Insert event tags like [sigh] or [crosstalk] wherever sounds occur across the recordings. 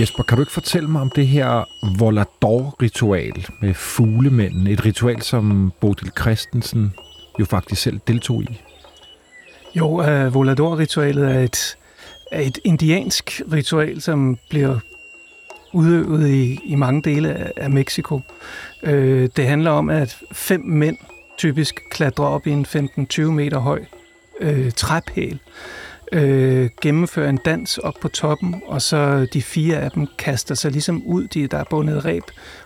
Jesper, kan du ikke fortælle mig om det her Volador-ritual med fuglemænden? Et ritual, som Bodil Christensen jo faktisk selv deltog i. Jo, uh, Volador-ritualet er et, er et indiansk ritual, som bliver udøvet i, i mange dele af, af Mexico. Uh, det handler om, at fem mænd typisk klatrer op i en 15-20 meter høj uh, træpæl, øh, gennemfører en dans op på toppen, og så de fire af dem kaster sig ligesom ud, de, der er bundet ræb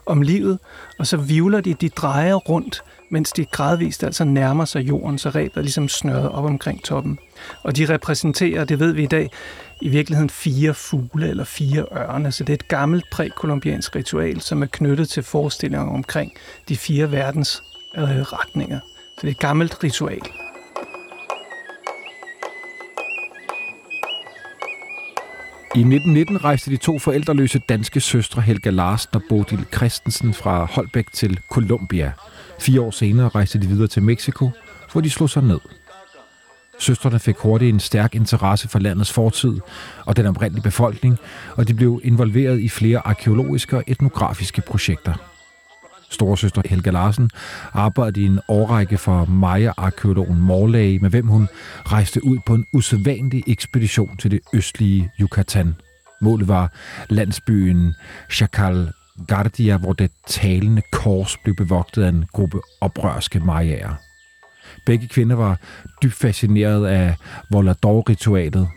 om livet, og så vivler de, de drejer rundt, mens de gradvist altså nærmer sig jorden, så ræbet er ligesom snørret op omkring toppen. Og de repræsenterer, det ved vi i dag, i virkeligheden fire fugle eller fire ørne, så det er et gammelt prækolumbiansk ritual, som er knyttet til forestillinger omkring de fire verdens øh, retninger. Så det er et gammelt ritual. I 1919 rejste de to forældreløse danske søstre Helga Larsen og Bodil Christensen fra Holbæk til Colombia. Fire år senere rejste de videre til Mexico, hvor de slog sig ned. Søstrene fik hurtigt en stærk interesse for landets fortid og den oprindelige befolkning, og de blev involveret i flere arkeologiske og etnografiske projekter. Storesøster Helga Larsen arbejdede i en årrække for Maya-arkeologen Morley, med hvem hun rejste ud på en usædvanlig ekspedition til det østlige Yucatan. Målet var landsbyen Chacal Gardia, hvor det talende kors blev bevogtet af en gruppe oprørske mayaer. Begge kvinder var dybt fascineret af Volador-ritualet,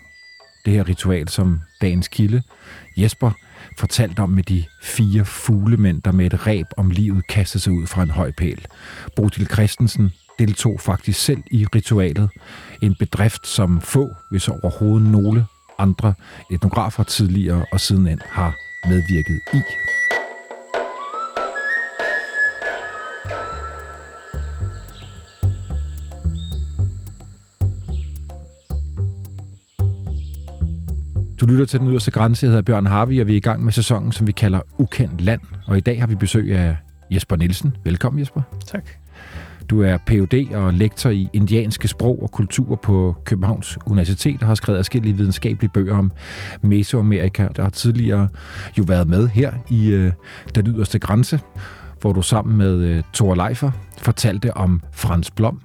det her ritual, som dagens kilde, Jesper, fortalt om med de fire fuglemænd, der med et ræb om livet kastede sig ud fra en høj pæl. Bodil Christensen deltog faktisk selv i ritualet. En bedrift, som få, hvis overhovedet nogle andre etnografer tidligere og sidenhen har medvirket i. Du lytter til den yderste grænse. Jeg hedder Bjørn Harvi, og vi er i gang med sæsonen, som vi kalder Ukendt Land. Og i dag har vi besøg af Jesper Nielsen. Velkommen, Jesper. Tak. Du er Ph.D. og lektor i indianske sprog og kultur på Københavns Universitet og har skrevet forskellige videnskabelige bøger om Mesoamerika, der har tidligere jo været med her i øh, Den yderste grænse, hvor du sammen med øh, Thor Leifer fortalte om Frans Blom.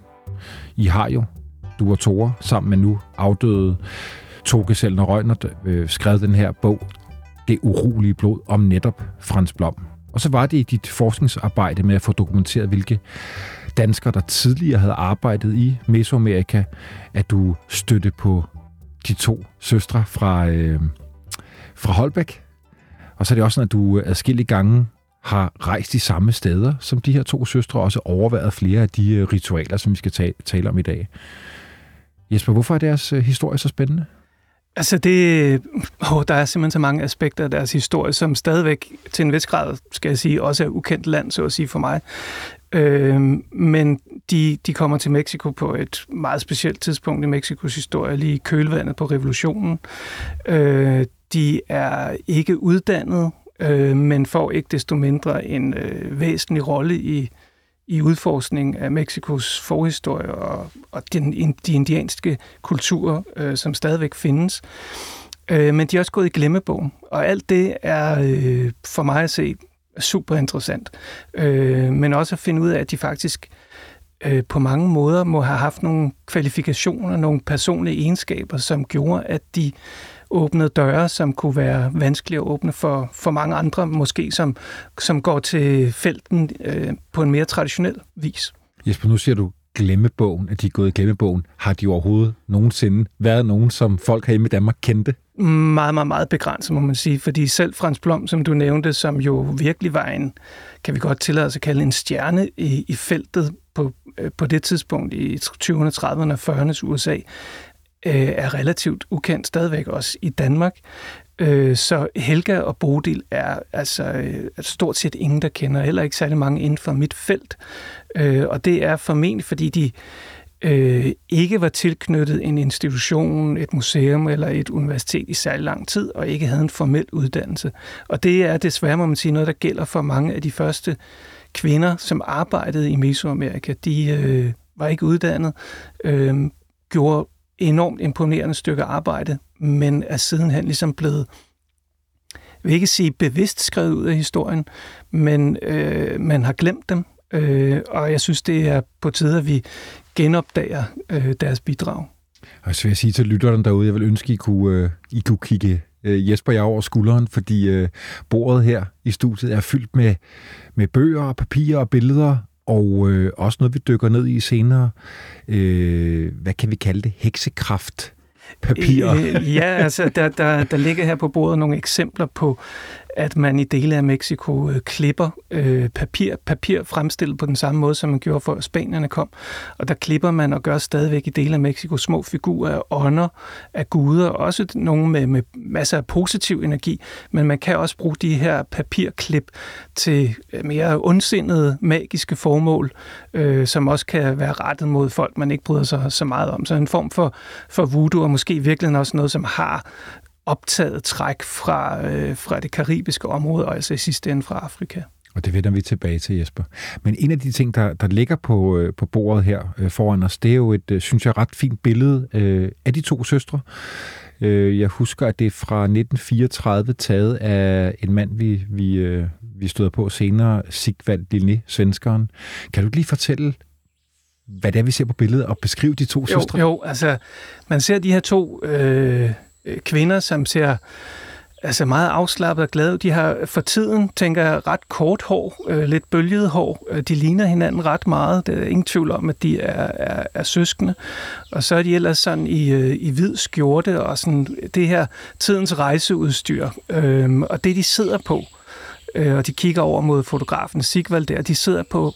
I har jo, du og Thor, sammen med nu afdøde Toke Selner Røgner øh, skrev den her bog, Det urolige blod, om netop Frans Blom. Og så var det i dit forskningsarbejde med at få dokumenteret, hvilke danskere, der tidligere havde arbejdet i Mesoamerika, at du støtte på de to søstre fra, øh, fra Holbæk. Og så er det også sådan, at du adskillige gange har rejst de samme steder, som de her to søstre, og også overværet flere af de øh, ritualer, som vi skal tale, om i dag. Jesper, hvorfor er deres øh, historie så spændende? Altså det, oh, der er simpelthen så mange aspekter af deres historie, som stadigvæk til en vis grad, skal jeg sige, også er ukendt land, så at sige for mig. Øh, men de, de kommer til Mexico på et meget specielt tidspunkt i Mexikos historie, lige i kølvandet på revolutionen. Øh, de er ikke uddannet, øh, men får ikke desto mindre en øh, væsentlig rolle i i udforskning af Mexikos forhistorie og, og den, de indianske kulturer, øh, som stadigvæk findes. Øh, men de er også gået i glemmebogen, og alt det er øh, for mig at se super interessant. Øh, men også at finde ud af, at de faktisk øh, på mange måder må have haft nogle kvalifikationer, nogle personlige egenskaber, som gjorde, at de åbnede døre, som kunne være vanskelige at åbne for, for mange andre, måske som, som går til felten øh, på en mere traditionel vis. Jesper, nu siger du glemmebogen, at de er gået i glemmebogen. Har de overhovedet nogensinde været nogen, som folk herhjemme i Danmark kendte? Meget, meget, meget begrænset, må man sige. Fordi selv Frans Blom, som du nævnte, som jo virkelig var en, kan vi godt tillade os at kalde en stjerne i, i feltet på, øh, på det tidspunkt i 20'erne, 30'erne og 40'ernes USA, øh, er relativt ukendt stadigvæk også i Danmark. Øh, så Helga og Bodil er altså øh, stort set ingen, der kender, heller ikke særlig mange inden for mit felt. Øh, og det er formentlig, fordi de øh, ikke var tilknyttet en institution, et museum eller et universitet i særlig lang tid, og ikke havde en formel uddannelse. Og det er desværre, må man sige, noget, der gælder for mange af de første kvinder, som arbejdede i Mesoamerika. De øh, var ikke uddannet, øh, gjorde enormt imponerende stykke arbejde, men er sidenhen ligesom blevet vil ikke sige bevidst skrevet ud af historien, men øh, man har glemt dem, øh, og jeg synes, det er på tide, at vi genopdager øh, deres bidrag. Og så vil jeg sige til lytterne derude, jeg vil ønske, I kunne, øh, I kunne kigge øh, Jesper jeg over skulderen, fordi øh, bordet her i studiet er fyldt med, med bøger og papirer og billeder, og øh, også noget, vi dykker ned i senere. Øh, hvad kan vi kalde det? Heksekraft papirer. Øh, øh, ja, altså der, der, der ligger her på bordet nogle eksempler på at man i dele af Mexico øh, klipper øh, papir, papir fremstillet på den samme måde, som man gjorde før spanierne kom. Og der klipper man og gør stadigvæk i dele af Mexico små figurer af ånder, af guder, også nogle med, med masser af positiv energi, men man kan også bruge de her papirklip til øh, mere ondsindede, magiske formål, øh, som også kan være rettet mod folk, man ikke bryder sig så meget om. Så en form for, for voodoo, og måske virkelig også noget, som har optaget træk fra, øh, fra det karibiske område, og altså i sidste ende fra Afrika. Og det vender vi tilbage til, Jesper. Men en af de ting, der, der ligger på, øh, på bordet her øh, foran os, det er jo et, øh, synes jeg, ret fint billede øh, af de to søstre. Øh, jeg husker, at det er fra 1934 taget af en mand, vi, vi, øh, vi støder på senere, Sigvald Linné, svenskeren. Kan du lige fortælle, hvad det er, vi ser på billedet, og beskrive de to jo, søstre? Jo, altså, man ser de her to øh, Øh, kvinder, som ser altså meget afslappet og glade. De har for tiden, tænker jeg, ret kort hår, øh, lidt bølget hår. Øh, de ligner hinanden ret meget. Der er ingen tvivl om, at de er, er, er søskende. Og så er de ellers sådan i, øh, i hvid skjorte og sådan det her tidens rejseudstyr. Øh, og det, de sidder på, øh, og de kigger over mod fotografen Sigvald der, de sidder på,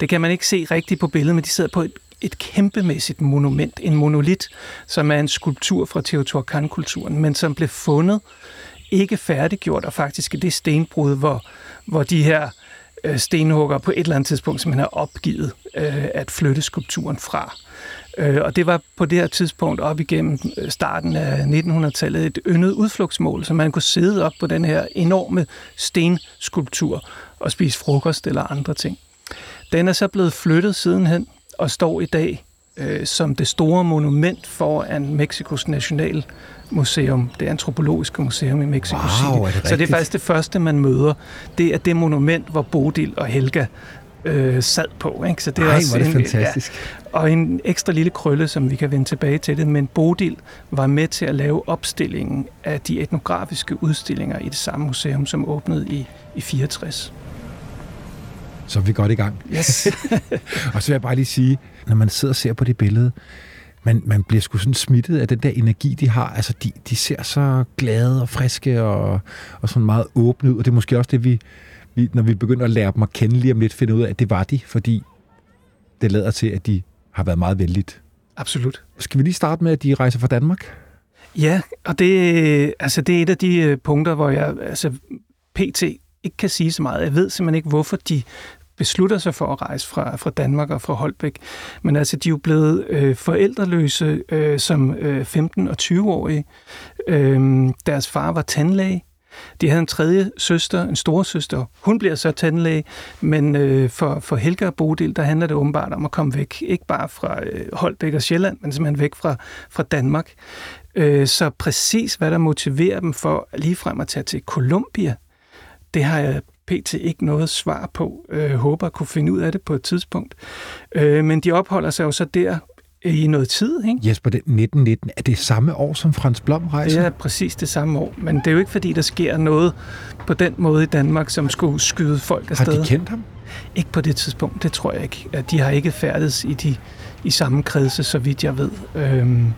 det kan man ikke se rigtigt på billedet, men de sidder på et et kæmpemæssigt monument, en monolit, som er en skulptur fra Teotihuacan-kulturen, men som blev fundet, ikke færdiggjort, og faktisk i det stenbrud, hvor, hvor de her øh, stenhugger på et eller andet tidspunkt simpelthen har opgivet øh, at flytte skulpturen fra. Øh, og det var på det her tidspunkt op igennem øh, starten af 1900-tallet et yndet udflugtsmål, så man kunne sidde op på den her enorme stenskulptur og spise frokost eller andre ting. Den er så blevet flyttet sidenhen og står i dag øh, som det store monument foran Mexikos Nationalmuseum, det antropologiske museum i Mexico wow, City. Er det så det er faktisk det første, man møder. Det er det monument, hvor Bodil og Helga øh, sad på. Ikke? Så det er Ej, også det en, fantastisk. Ja, og en ekstra lille krølle, som vi kan vende tilbage til det, men Bodil var med til at lave opstillingen af de etnografiske udstillinger i det samme museum, som åbnede i, i 64 så er vi godt i gang. Yes. [laughs] og så vil jeg bare lige sige, når man sidder og ser på det billede, man, man bliver sgu sådan smittet af den der energi, de har. Altså, de, de ser så glade og friske og, og sådan meget åbne ud, og det er måske også det, vi, vi, når vi begynder at lære dem at kende lige om lidt, finder ud af, at det var de, fordi det lader til, at de har været meget vældigt. Absolut. Skal vi lige starte med, at de rejser fra Danmark? Ja, og det, altså det er et af de øh, punkter, hvor jeg altså, pt. ikke kan sige så meget. Jeg ved simpelthen ikke, hvorfor de beslutter sig for at rejse fra, fra Danmark og fra Holbæk. Men altså, de er jo blevet øh, forældreløse øh, som øh, 15- og 20-årige. Øh, deres far var tandlæge. De havde en tredje søster, en storesøster. Hun bliver så tandlæge, men øh, for, for Helga og Bodil, der handler det åbenbart om at komme væk. Ikke bare fra øh, Holbæk og Sjælland, men simpelthen væk fra, fra Danmark. Øh, så præcis hvad der motiverer dem for ligefrem at tage til Colombia, det har jeg pt. ikke noget svar på. Øh, håber at kunne finde ud af det på et tidspunkt. Øh, men de opholder sig jo så der i noget tid. Ikke? Jesper, det 1919, er det samme år, som Frans Blom rejser? Det er præcis det samme år, men det er jo ikke, fordi der sker noget på den måde i Danmark, som skulle skyde folk afsted. Har de kendt ham? Ikke på det tidspunkt, det tror jeg ikke. De har ikke færdes i, de, i samme kredse, så vidt jeg ved. Øhm,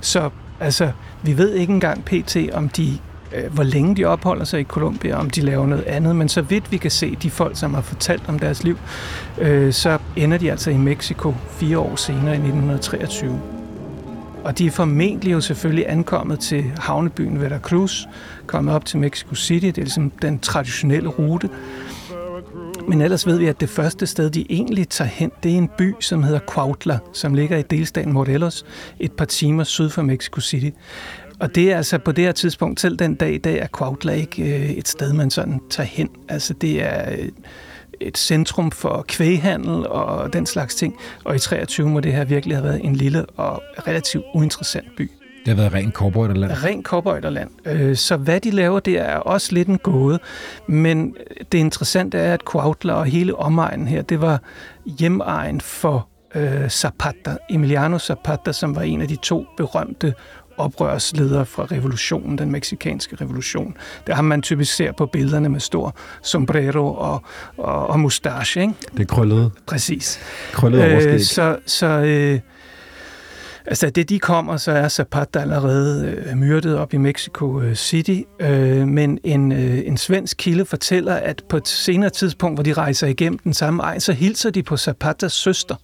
så altså, vi ved ikke engang pt. om de Øh, hvor længe de opholder sig i Colombia, om de laver noget andet. Men så vidt vi kan se, de folk, som har fortalt om deres liv, øh, så ender de altså i Mexico fire år senere i 1923. Og de er formentlig jo selvfølgelig ankommet til havnebyen Veracruz, kommet op til Mexico City, det er ligesom den traditionelle rute. Men ellers ved vi, at det første sted, de egentlig tager hen, det er en by, som hedder Cuautla, som ligger i delstaten Morelos, et par timer syd for Mexico City. Og det er altså på det her tidspunkt, selv den dag i dag, er Quout Lake øh, et sted, man sådan tager hen. Altså det er øh, et centrum for kvæghandel og den slags ting. Og i 23 må det her virkelig have været en lille og relativt uinteressant by. Det har været rent cowboyderland. Rent cowboyderland. Øh, så hvad de laver, det er også lidt en gåde. Men det interessante er, at Cuautla og hele omegnen her, det var hjemegn for øh, Zapata, Emiliano Zapata, som var en af de to berømte oprørsledere fra revolutionen, den meksikanske revolution. Det har man typisk ser på billederne med stor sombrero og, og, og mustache. Ikke? Det er krøllet. Præcis. Krøllet øh, Så, så øh, Altså, det de kommer, så er Zapata allerede øh, myrdet op i Mexico øh, City, øh, men en, øh, en svensk kilde fortæller, at på et senere tidspunkt, hvor de rejser igennem den samme ej, så hilser de på Zapatas søster.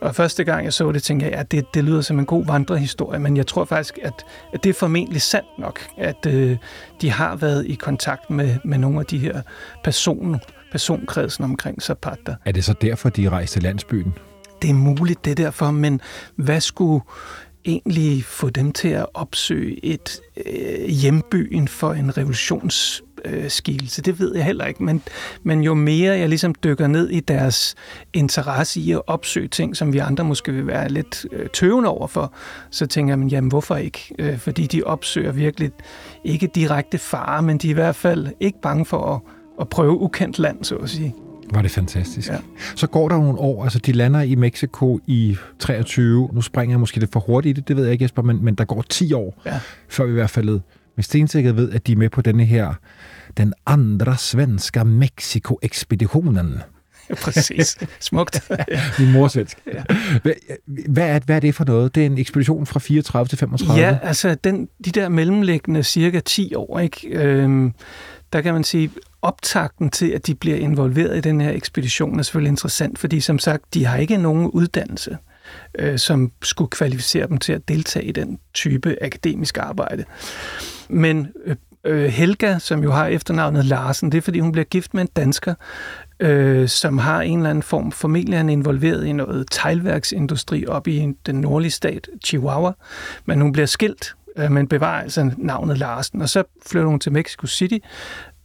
Og første gang jeg så det, tænkte jeg, at det, det lyder som en god vandrehistorie, men jeg tror faktisk, at, at det er formentlig sandt nok, at øh, de har været i kontakt med, med nogle af de her personer, personkredsen omkring Zapata. Er det så derfor, de rejste til landsbyen? Det er muligt, det er derfor, men hvad skulle egentlig få dem til at opsøge et øh, hjembyen for en revolutionsskikkelse? det ved jeg heller ikke, men, men jo mere jeg ligesom dykker ned i deres interesse i at opsøge ting, som vi andre måske vil være lidt øh, tøvende over for, så tænker jeg, jamen hvorfor ikke? Øh, fordi de opsøger virkelig ikke direkte fare, men de er i hvert fald ikke bange for at, at prøve ukendt land, så at sige. Var det fantastisk. Ja. Så går der nogle år, altså de lander i Mexico i 23, nu springer jeg måske lidt for hurtigt i det, det ved jeg ikke Jesper, men, men der går 10 år, ja. før vi i hvert fald med stensikkerhed ved, at de er med på denne her, den andre svenska Mexico-ekspeditionen. Ja, [laughs] præcis. Smukt. [laughs] Min mor svensk. Ja. Hvad, hvad, er, hvad er det for noget? Det er en ekspedition fra 34 til 35? Ja, altså den, de der mellemliggende cirka 10 år, ikke? Øhm, der kan man sige, optakten til, at de bliver involveret i den her ekspedition, er selvfølgelig interessant, fordi som sagt, de har ikke nogen uddannelse, øh, som skulle kvalificere dem til at deltage i den type akademisk arbejde. Men øh, øh Helga, som jo har efternavnet Larsen, det er fordi, hun bliver gift med en dansker, øh, som har en eller anden form. Familien er involveret i noget teglværksindustri op i den nordlige stat, Chihuahua, men hun bliver skilt øh, men bevarer altså navnet Larsen. Og så flytter hun til Mexico City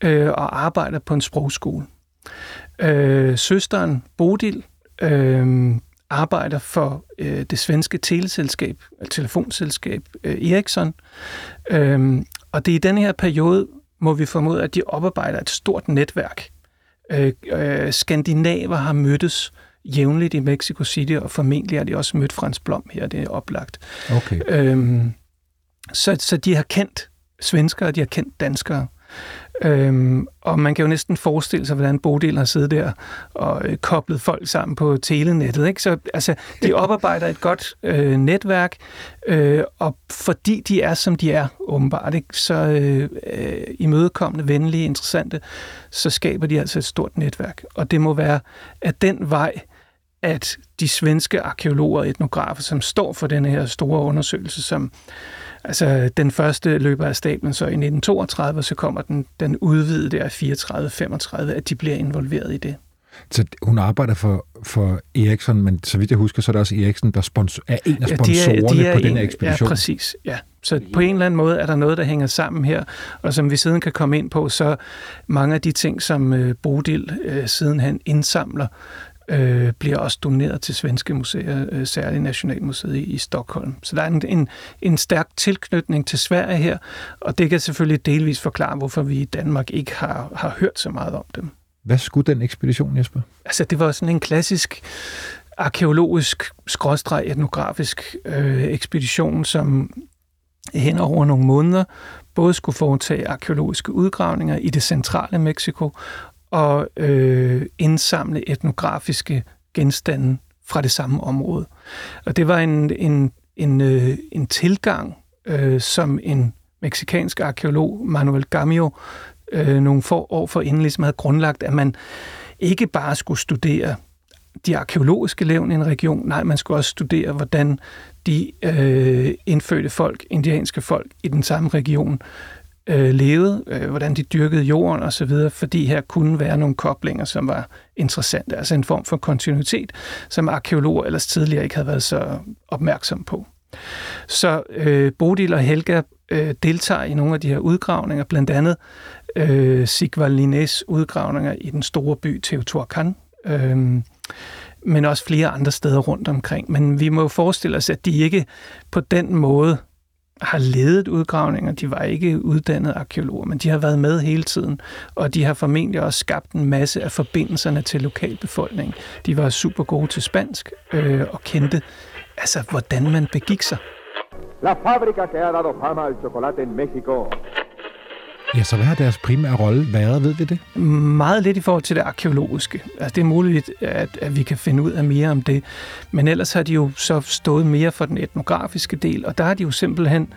øh, og arbejder på en sprogskole. Øh, søsteren Bodil øh, arbejder for øh, det svenske teleselskab, telefonselskab øh, Ericsson. Øh, og det er i denne her periode, må vi formode, at de oparbejder et stort netværk. Øh, øh, skandinaver har mødtes jævnligt i Mexico City, og formentlig har de også mødt Frans Blom her, det er oplagt. Okay. Øh, så, så de har kendt svenskere, og de har kendt danskere. Øhm, og man kan jo næsten forestille sig, hvordan Bodil har siddet der og øh, koblet folk sammen på telenettet. Ikke? Så altså, de oparbejder et godt øh, netværk, øh, og fordi de er, som de er, åbenbart, ikke? så øh, øh, imødekommende, venlige, interessante, så skaber de altså et stort netværk. Og det må være at den vej, at de svenske arkeologer og etnografer, som står for den her store undersøgelse, som Altså, den første løber af stablen så i 1932, og så kommer den, den udvidede der 34-35, at de bliver involveret i det. Så hun arbejder for, for Ericsson, men så vidt jeg husker, så er det også Ericsson, der sponsor, er en af sponsorerne ja, de er, de er på den her ekspedition. Ja, præcis. Ja. Så på en eller anden måde er der noget, der hænger sammen her, og som vi siden kan komme ind på, så mange af de ting, som øh, Bodil øh, siden han indsamler, øh, bliver også doneret til svenske museer, øh, særligt Nationalmuseet i, i Stockholm. Så der er en, en, en stærk tilknytning til Sverige her, og det kan selvfølgelig delvis forklare, hvorfor vi i Danmark ikke har, har hørt så meget om dem. Hvad skulle den ekspedition, Jesper? Altså, det var sådan en klassisk arkeologisk, skråstreg etnografisk øh, ekspedition, som hen over nogle måneder både skulle foretage arkeologiske udgravninger i det centrale Mexico og øh, indsamle etnografiske genstande fra det samme område. Og det var en, en, en, øh, en tilgang, øh, som en meksikansk arkeolog, Manuel Gamio, øh, nogle få år for inden ligesom havde grundlagt, at man ikke bare skulle studere de arkeologiske levn i en region, nej, man skulle også studere, hvordan de øh, indfødte folk, indianske folk i den samme region, øh, Øh, levede, øh, hvordan de dyrkede jorden osv., fordi her kunne være nogle koblinger, som var interessante, altså en form for kontinuitet, som arkeologer ellers tidligere ikke havde været så opmærksom på. Så øh, Bodil og Helga øh, deltager i nogle af de her udgravninger, blandt andet øh, Sigvald Linnés udgravninger i den store by Teotihuacan, øh, men også flere andre steder rundt omkring. Men vi må jo forestille os, at de ikke på den måde har ledet udgravninger. De var ikke uddannede arkeologer, men de har været med hele tiden, og de har formentlig også skabt en masse af forbindelserne til lokalbefolkningen. De var super gode til spansk øh, og kendte, altså, hvordan man begik sig. La fábrica que ha dado fama al chocolate en México Ja, så hvad har deres primære rolle været, ved vi det? Meget lidt i forhold til det arkeologiske. Altså, det er muligt, at, at vi kan finde ud af mere om det. Men ellers har de jo så stået mere for den etnografiske del, og der har de jo simpelthen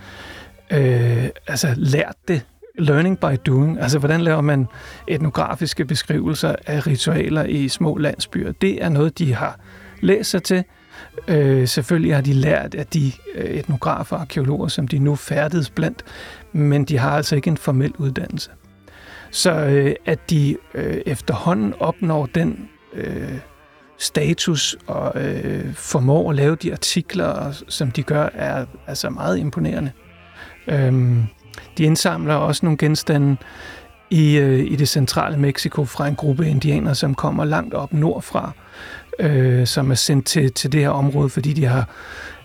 øh, altså, lært det learning by doing. Altså, hvordan laver man etnografiske beskrivelser af ritualer i små landsbyer? Det er noget, de har læst sig til. Øh, selvfølgelig har de lært af de øh, etnografer og arkeologer, som de nu færdes blandt, men de har altså ikke en formel uddannelse. Så øh, at de øh, efterhånden opnår den øh, status og øh, formår at lave de artikler, som de gør, er altså meget imponerende. Øhm, de indsamler også nogle genstande i, øh, i det centrale Mexico fra en gruppe indianere, som kommer langt op nordfra, øh, som er sendt til, til det her område, fordi de har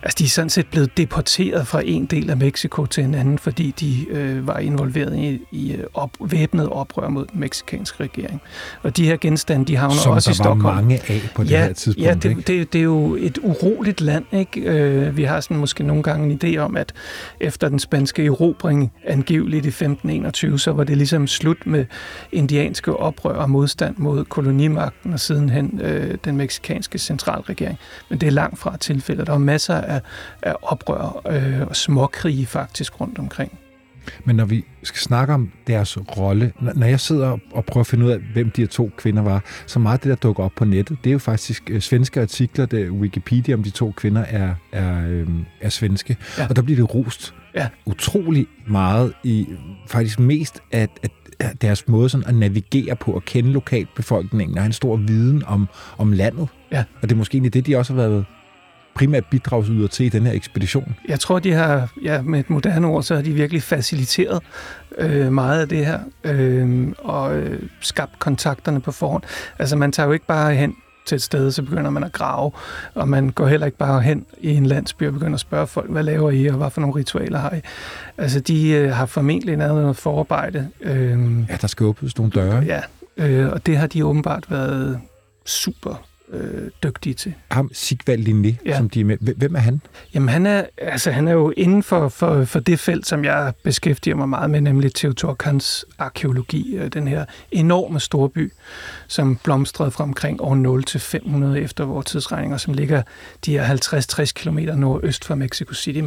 Altså, de er sådan set blevet deporteret fra en del af Mexico til en anden, fordi de øh, var involveret i, i øh, op, væbnet oprør mod den meksikanske regering. Og de her genstande, de havner Som også i Stockholm. Som der var mange af på det ja, her tidspunkt, Ja, det, det, det er jo et uroligt land, ikke? Øh, vi har sådan måske nogle gange en idé om, at efter den spanske erobring angiveligt i 1521, så var det ligesom slut med indianske oprør og modstand mod kolonimagten og sidenhen øh, den meksikanske centralregering. Men det er langt fra tilfældet. Der er masser af af, oprør øh, og småkrige faktisk rundt omkring. Men når vi skal snakke om deres rolle, når jeg sidder og prøver at finde ud af, hvem de her to kvinder var, så meget det, der dukker op på nettet, det er jo faktisk øh, svenske artikler, der Wikipedia om de to kvinder er, er, øh, er svenske. Ja. Og der bliver det rost ja. utrolig meget i faktisk mest at, at deres måde sådan at navigere på og kende lokalbefolkningen og have en stor viden om, om landet. Ja. Og det er måske egentlig det, de også har været primært bidragsyder til i den her ekspedition? Jeg tror, de har, ja, med et moderne ord, så har de virkelig faciliteret øh, meget af det her, øh, og øh, skabt kontakterne på forhånd. Altså, man tager jo ikke bare hen til et sted, så begynder man at grave, og man går heller ikke bare hen i en landsby og begynder at spørge folk, hvad laver I, og hvad for nogle ritualer har I? Altså, de øh, har formentlig noget forarbejde. Øh, ja, der skal åbnes nogle døre. Ja, øh, og det har de åbenbart været super øh, dygtige til. Ham, Sigvald Linné, ja. som de er med. Hvem er han? Jamen, han er, altså, han er jo inden for, for, for det felt, som jeg beskæftiger mig meget med, nemlig Teotorkans arkeologi. Øh, den her enorme storby, som blomstrede fra omkring år 0 til 500 efter vores tidsregninger, som ligger de her 50-60 km nordøst for Mexico City.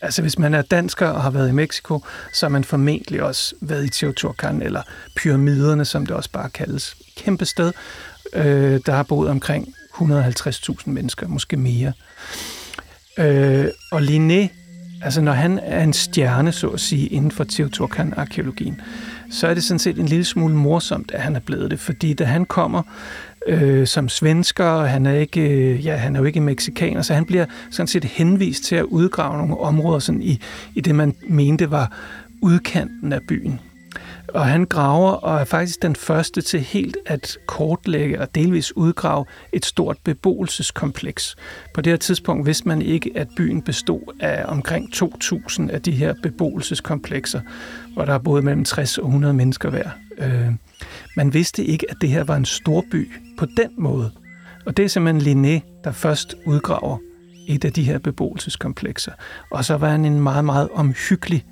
Altså hvis man er dansker og har været i Mexico, så har man formentlig også været i Teotihuacan, eller pyramiderne, som det også bare kaldes. Kæmpe sted, Øh, der har boet omkring 150.000 mennesker, måske mere. Øh, og Linné, altså når han er en stjerne, så at sige, inden for Teotihuacan-arkeologien, så er det sådan set en lille smule morsomt, at han er blevet det, fordi da han kommer øh, som svensker, og han er, ikke, øh, ja, han er jo ikke meksikaner, så han bliver sådan set henvist til at udgrave nogle områder sådan i, i det, man mente var udkanten af byen. Og han graver og er faktisk den første til helt at kortlægge og delvis udgrave et stort beboelseskompleks. På det her tidspunkt vidste man ikke, at byen bestod af omkring 2.000 af de her beboelseskomplekser, hvor der er både mellem 60 og 100 mennesker hver. Øh, man vidste ikke, at det her var en stor by på den måde. Og det er simpelthen Linné, der først udgraver et af de her beboelseskomplekser. Og så var han en meget, meget omhyggelig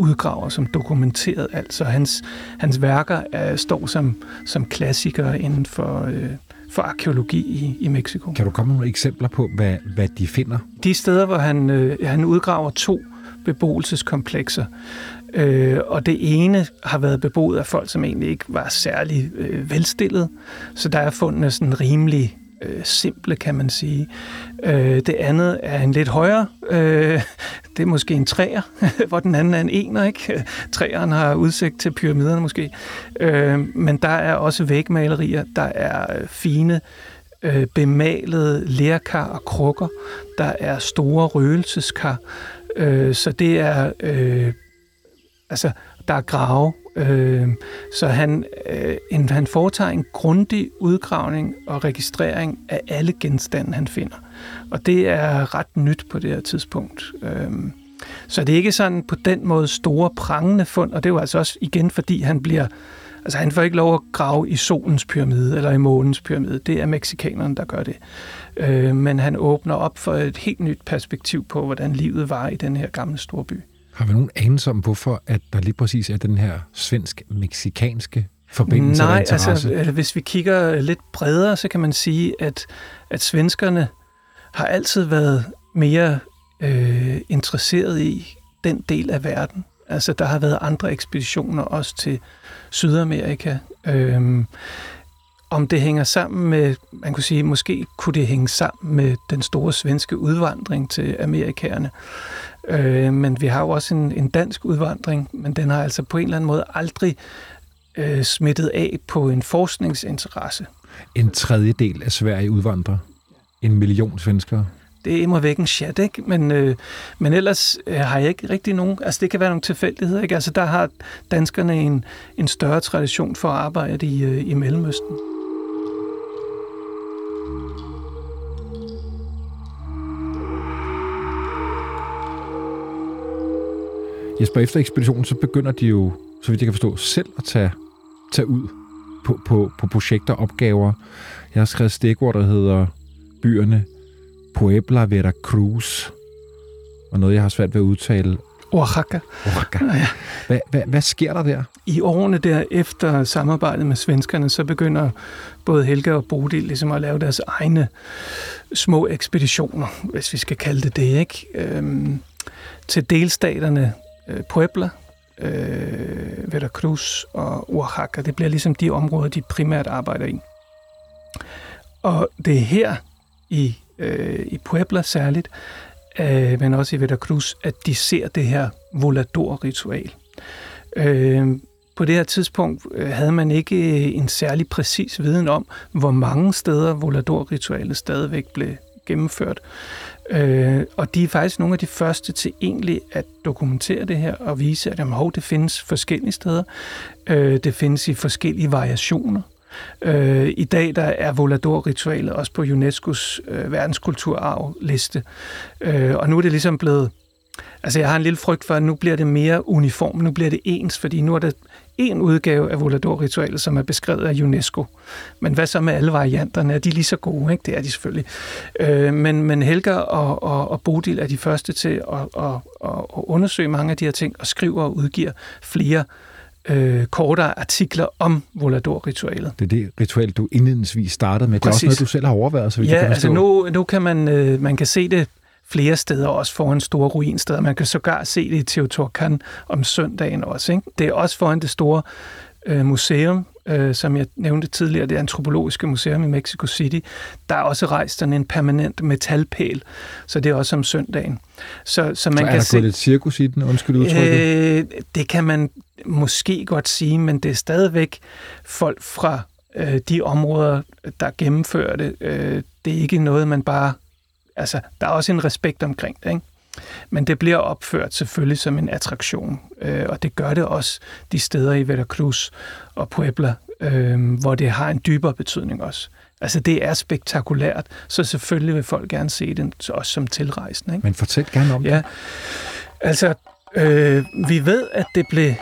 udgraver, som dokumenteret alt. Så hans, hans værker er, står som, som klassikere inden for, øh, for arkeologi i, i Mexico. Kan du komme med nogle eksempler på, hvad, hvad de finder? De steder, hvor han, øh, han udgraver to beboelseskomplekser, Øh, og det ene har været beboet af folk, som egentlig ikke var særlig øh, velstillet. Så der er fundet sådan rimelig øh, simple, kan man sige. Øh, det andet er en lidt højere. Øh, det er måske en træer, [laughs] hvor den anden er en ener. Ikke? [laughs] Træeren har udsigt til pyramiderne måske. Øh, men der er også vægmalerier. Der er øh, fine øh, bemalede lærkar og krukker. Der er store røgelseskar. Øh, så det er... Øh, altså, der er grave, Øh, så han, øh, en, han foretager en grundig udgravning og registrering af alle genstande, han finder. Og det er ret nyt på det her tidspunkt. Øh, Så det er ikke sådan på den måde store prangende fund, og det er jo altså også igen, fordi han bliver Altså han får ikke lov at grave i solens pyramide eller i månens pyramide. Det er meksikanerne, der gør det. Øh, men han åbner op for et helt nyt perspektiv på, hvordan livet var i den her gamle storby. Har vi nogen anelse om, hvorfor at der lige præcis er den her svensk-meksikanske forbindelse Nej, altså øh, hvis vi kigger lidt bredere, så kan man sige, at, at svenskerne har altid været mere øh, interesseret i den del af verden. Altså der har været andre ekspeditioner også til Sydamerika. Øhm, om det hænger sammen med, man kunne sige, måske kunne det hænge sammen med den store svenske udvandring til amerikanerne. Øh, men vi har jo også en, en dansk udvandring, men den har altså på en eller anden måde aldrig øh, smittet af på en forskningsinteresse. En tredjedel af Sverige udvandrer. En million svenskere det er immer væk en chat, ikke? Men, øh, men ellers øh, har jeg ikke rigtig nogen... Altså, det kan være nogle tilfældigheder, ikke? Altså, der har danskerne en, en større tradition for at arbejde i, øh, i Mellemøsten. Jesper, efter ekspeditionen, så begynder de jo, så vidt jeg kan forstå, selv at tage, tage ud på, på, på projekter og opgaver. Jeg har skrevet stikord, der hedder byerne Puebla Veracruz, og noget, jeg har svært ved at udtale. Oaxaca. Oaxaca. Ja. Hvad, hvad, hvad sker der der? I årene der efter samarbejdet med svenskerne, så begynder både Helga og Bodil ligesom at lave deres egne små ekspeditioner, hvis vi skal kalde det det, ikke? Øhm, til delstaterne øh, Puebla, øh, Veracruz og Oaxaca. Det bliver ligesom de områder, de primært arbejder i. Og det er her i øh, i Puebla særligt, øh, men også i Veracruz, at de ser det her volador-ritual. Øh, på det her tidspunkt øh, havde man ikke øh, en særlig præcis viden om, hvor mange steder volador-ritualet stadigvæk blev gennemført. Øh, og de er faktisk nogle af de første til egentlig at dokumentere det her og vise, at jamen, hov, det findes forskellige steder. Øh, det findes i forskellige variationer. Øh, I dag der er Volador-ritualet også på UNESCO's øh, verdenskulturarvliste. Øh, og nu er det ligesom blevet... Altså jeg har en lille frygt for, at nu bliver det mere uniform, nu bliver det ens, fordi nu er det en udgave af Volador-ritualet, som er beskrevet af UNESCO. Men hvad så med alle varianterne? Er de lige så gode? Ikke? Det er de selvfølgelig. Øh, men, men Helga og, og, og Bodil er de første til at, at, at, at undersøge mange af de her ting, og skriver og udgiver flere øh, kortere artikler om Volador-ritualet. Det er det ritual, du indledningsvis startede med. Det er Præcis. også noget, du selv har overvejet, så Ja, kan altså nu, nu kan man, øh, man kan se det flere steder, også foran store ruinsteder. Man kan sågar se det i Teotihuacan om søndagen også. Ikke? Det er også foran det store øh, museum, øh, som jeg nævnte tidligere, det antropologiske museum i Mexico City. Der er også rejst sådan en permanent metalpæl, så det er også om søndagen. Så, så, man så er kan der se, gået lidt cirkus i den, undskyld udtrykket? Øh, det kan man måske godt sige, men det er stadigvæk folk fra øh, de områder, der gennemfører det. Øh, det er ikke noget, man bare... Altså, der er også en respekt omkring det, ikke? Men det bliver opført selvfølgelig som en attraktion, øh, og det gør det også de steder i Veracruz og Puebla, øh, hvor det har en dybere betydning også. Altså, det er spektakulært, så selvfølgelig vil folk gerne se det, også som tilrejsende. Ikke? Men fortæl gerne om ja. det. Altså, øh, vi ved, at det blev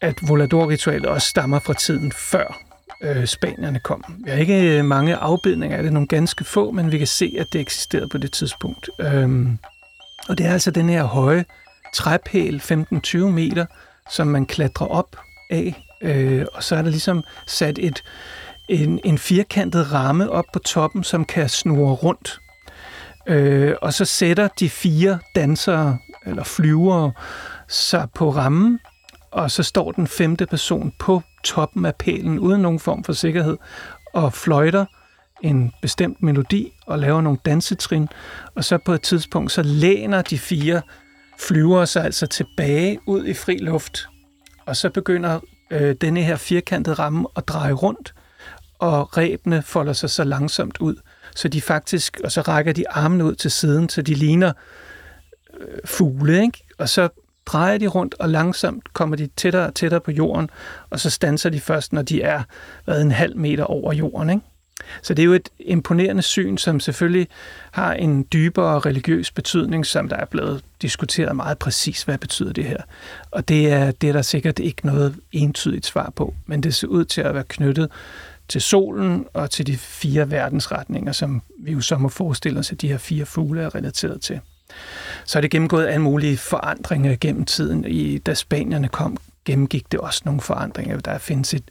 at volador-ritualet også stammer fra tiden før øh, spanierne kom. Vi har ikke øh, mange afbildninger af det, nogle ganske få, men vi kan se, at det eksisterede på det tidspunkt. Øhm, og det er altså den her høje træpæl, 15-20 meter, som man klatrer op af, øh, og så er der ligesom sat et, en, en firkantet ramme op på toppen, som kan snurre rundt. Øh, og så sætter de fire dansere, eller flyvere, sig på rammen, og så står den femte person på toppen af pælen uden nogen form for sikkerhed og fløjter en bestemt melodi og laver nogle dansetrin, og så på et tidspunkt så læner de fire flyver sig altså tilbage ud i fri luft, og så begynder øh, denne her firkantede ramme at dreje rundt, og rebene folder sig så langsomt ud, så de faktisk, og så rækker de armene ud til siden, så de ligner øh, fugle, ikke? og så drejer de rundt, og langsomt kommer de tættere og tættere på jorden, og så stanser de først, når de er hvad, en halv meter over jorden. Ikke? Så det er jo et imponerende syn, som selvfølgelig har en dybere religiøs betydning, som der er blevet diskuteret meget præcis, hvad betyder det her. Og det er, det er der sikkert ikke noget entydigt svar på, men det ser ud til at være knyttet til solen og til de fire verdensretninger, som vi jo så må forestille os, at de her fire fugle er relateret til. Så er det gennemgået alle mulige forandringer gennem tiden. I, da spanierne kom, gennemgik det også nogle forandringer. Der findes et,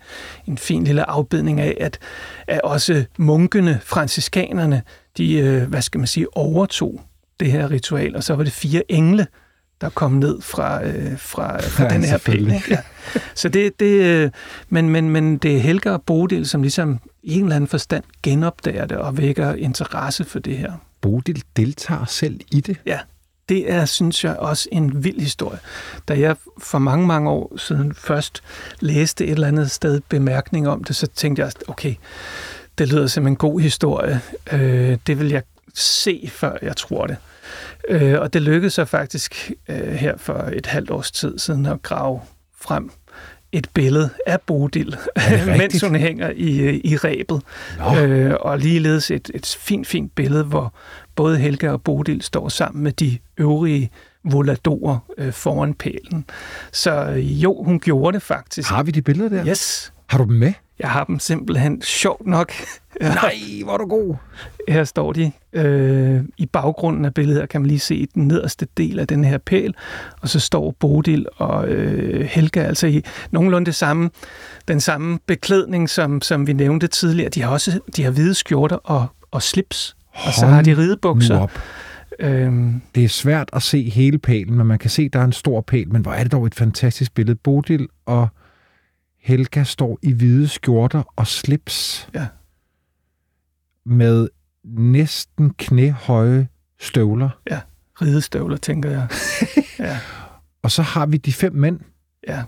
en fin lille afbedning af, at, at også munkene, franciskanerne, de, øh, hvad skal man sige, overtog det her ritual, og så var det fire engle, der kom ned fra, øh, fra, fra ja, den her pæl. Ja. Så det, det, øh, men, men, men det er Helga og Bodil, som ligesom i en eller anden forstand genopdager det og vækker interesse for det her. Bodil deltager selv i det? Ja, det er, synes jeg, også en vild historie. Da jeg for mange, mange år siden først læste et eller andet sted bemærkning om det, så tænkte jeg, okay, det lyder som en god historie. Øh, det vil jeg se, før jeg tror det. Øh, og det lykkedes så faktisk øh, her for et halvt års tid siden at grave frem et billede af Bodil, [laughs] mens hun hænger i, i rebet. Øh, og ligeledes et, et fint, fint billede, hvor både Helga og Bodil står sammen med de øvrige voladorer øh, foran pælen. Så øh, jo, hun gjorde det faktisk. Har vi de billeder der? Yes. Har du dem med? Jeg har dem simpelthen sjovt nok. Nej, [laughs] hvor er du god. Her står de. Øh, I baggrunden af billedet her kan man lige se den nederste del af den her pæl, og så står Bodil og øh, Helga altså i nogenlunde det samme, den samme beklædning, som, som vi nævnte tidligere. De har også de har hvide skjorter og, og slips, Hold og så har de ridebukser. Øhm. Det er svært at se hele pælen, men man kan se, at der er en stor pæl. Men hvor er det dog et fantastisk billede. Bodil og Helga står i hvide skjorter og slips. Ja. Med næsten knæhøje støvler. Ja, ridestøvler, tænker jeg. [laughs] ja. Og så har vi de fem mænd. Ja,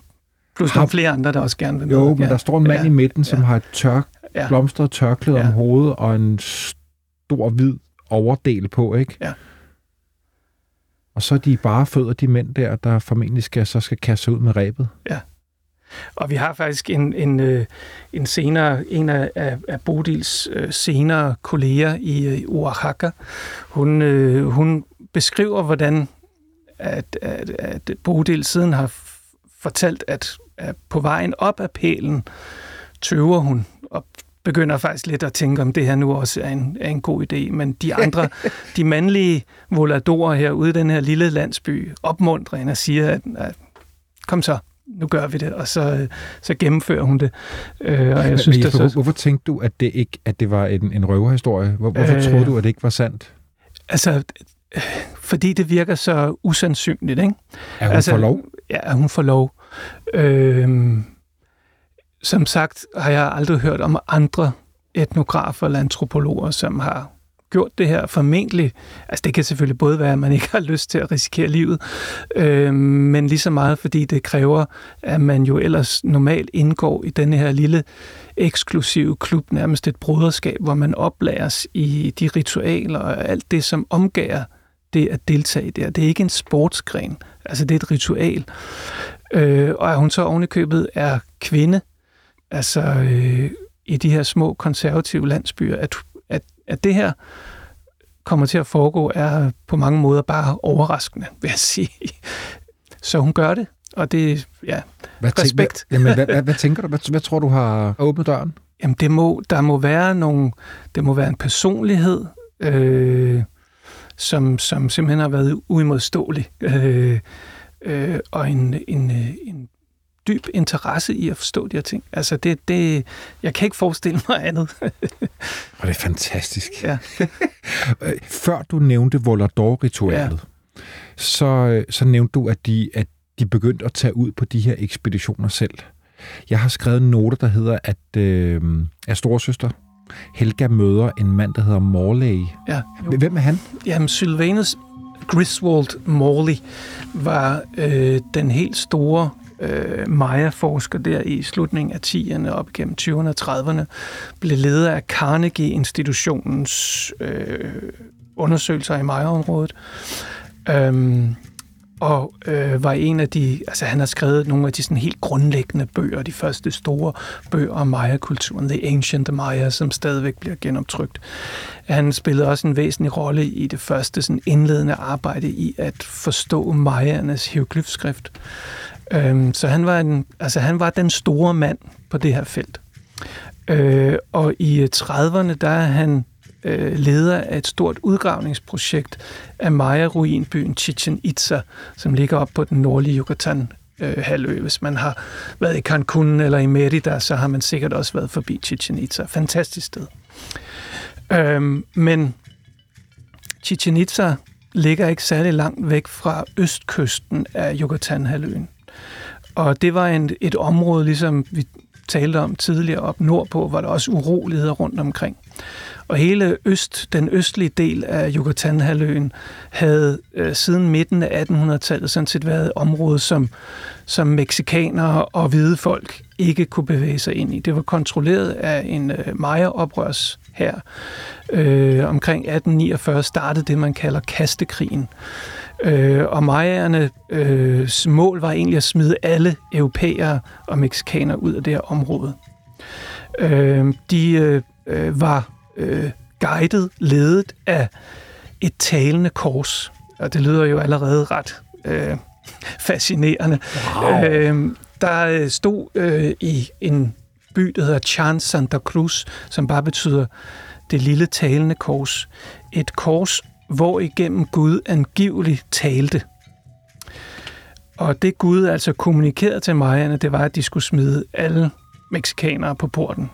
plus har... flere andre, der også gerne vil Jo, men ja. der står en mand ja. i midten, som ja. har et tør, ja. blomstret tørklæde ja. om hovedet og en stor hvid overdel på, ikke? Ja. Og så er de bare fødder, de mænd der, der formentlig skal, så skal kaste ud med rebet. Ja. Og vi har faktisk en, en, øh, en senere, en af, af Bodils øh, senere kolleger i øh, Oaxaca, hun, hun beskriver, hvordan at, at, at Bodil siden har fortalt, at, at på vejen op af pælen tøver hun og begynder faktisk lidt at tænke, om det her nu også er en, er en god idé. Men de andre, [laughs] de mandlige voladorer her ude i den her lille landsby, opmuntrer hende og siger, at, at kom så, nu gør vi det, og så, så gennemfører hun det. Øh, og jeg synes, Men Jesper, så... hvorfor tænkte du, at det ikke at det var en, en røverhistorie? Hvor, hvorfor øh, troede du, at det ikke var sandt? Altså, fordi det virker så usandsynligt, ikke? Er hun altså, for lov? Ja, hun får lov. Øh, som sagt har jeg aldrig hørt om andre etnografer eller antropologer, som har gjort det her formentlig. Altså det kan selvfølgelig både være, at man ikke har lyst til at risikere livet, øh, men lige så meget, fordi det kræver, at man jo ellers normalt indgår i denne her lille eksklusive klub, nærmest et broderskab, hvor man oplæres i de ritualer og alt det, som omgærer det at deltage der. Det er ikke en sportsgren, altså det er et ritual. Øh, og at hun så ovenikøbet er kvinde, altså øh, i de her små konservative landsbyer, at at det her kommer til at foregå, er på mange måder bare overraskende, vil jeg sige. Så hun gør det, og det er ja, hvad respekt. Tænk, hvad, jamen, hvad, hvad, hvad tænker du? Hvad, hvad tror du har åbnet døren? Jamen, det må, der må være nogle, det må være en personlighed, øh, som, som simpelthen har været uimodståelig, øh, øh, og en, en, en dyb interesse i at forstå de her ting. Altså, det, det, jeg kan ikke forestille mig andet. og det er fantastisk. Ja. [laughs] Før du nævnte Volador-ritualet, ja. så, så nævnte du, at de, at de begyndte at tage ud på de her ekspeditioner selv. Jeg har skrevet en note, der hedder, at øh, er storesøster Helga møder en mand, der hedder Morley. Ja, Hvem er han? Jamen, Sylvanus Griswold Morley var øh, den helt store øh, Maya-forsker der i slutningen af 10'erne op gennem 20'erne og 30'erne, blev leder af Carnegie-institutionens øh, undersøgelser i Maya-området. Øhm, og øh, var en af de, altså han har skrevet nogle af de sådan helt grundlæggende bøger, de første store bøger om Maya-kulturen, The Ancient Maya, som stadigvæk bliver genoptrykt. Han spillede også en væsentlig rolle i det første sådan indledende arbejde i at forstå Mayaernes hieroglyfskrift. Øhm, så han var, en, altså han var den store mand på det her felt. Øh, og i øh, 30'erne, der er han øh, leder af et stort udgravningsprojekt af Maya-ruinbyen Chichen Itza, som ligger op på den nordlige Yucatan øh, halvø. Hvis man har været i Cancun eller i Merida, så har man sikkert også været forbi Chichen Itza. Fantastisk sted. Øhm, men Chichen Itza ligger ikke særlig langt væk fra østkysten af Yucatan-halvøen. Og det var en, et område, ligesom vi talte om tidligere op nordpå, var der også uroligheder rundt omkring. Og hele øst, den østlige del af Yucatan-halvøen havde øh, siden midten af 1800-tallet sådan set været et område, som, som meksikanere og hvide folk ikke kunne bevæge sig ind i. Det var kontrolleret af en øh, Maya-oprørs her. Øh, omkring 1849 startede det, man kalder kastekrigen. Øh, og Mayaerne øh, mål var egentlig at smide alle europæere og meksikanere ud af det her område. Øh, de øh, øh var øh, guidet, ledet af et talende kors. Og det lyder jo allerede ret øh, fascinerende. Wow. Øh, der øh, stod øh, i en by, der hedder Chan Santa Cruz, som bare betyder det lille talende kors. Et kors, hvor igennem Gud angiveligt talte. Og det Gud altså kommunikerede til Majerne, det var, at de skulle smide alle meksikanere på porten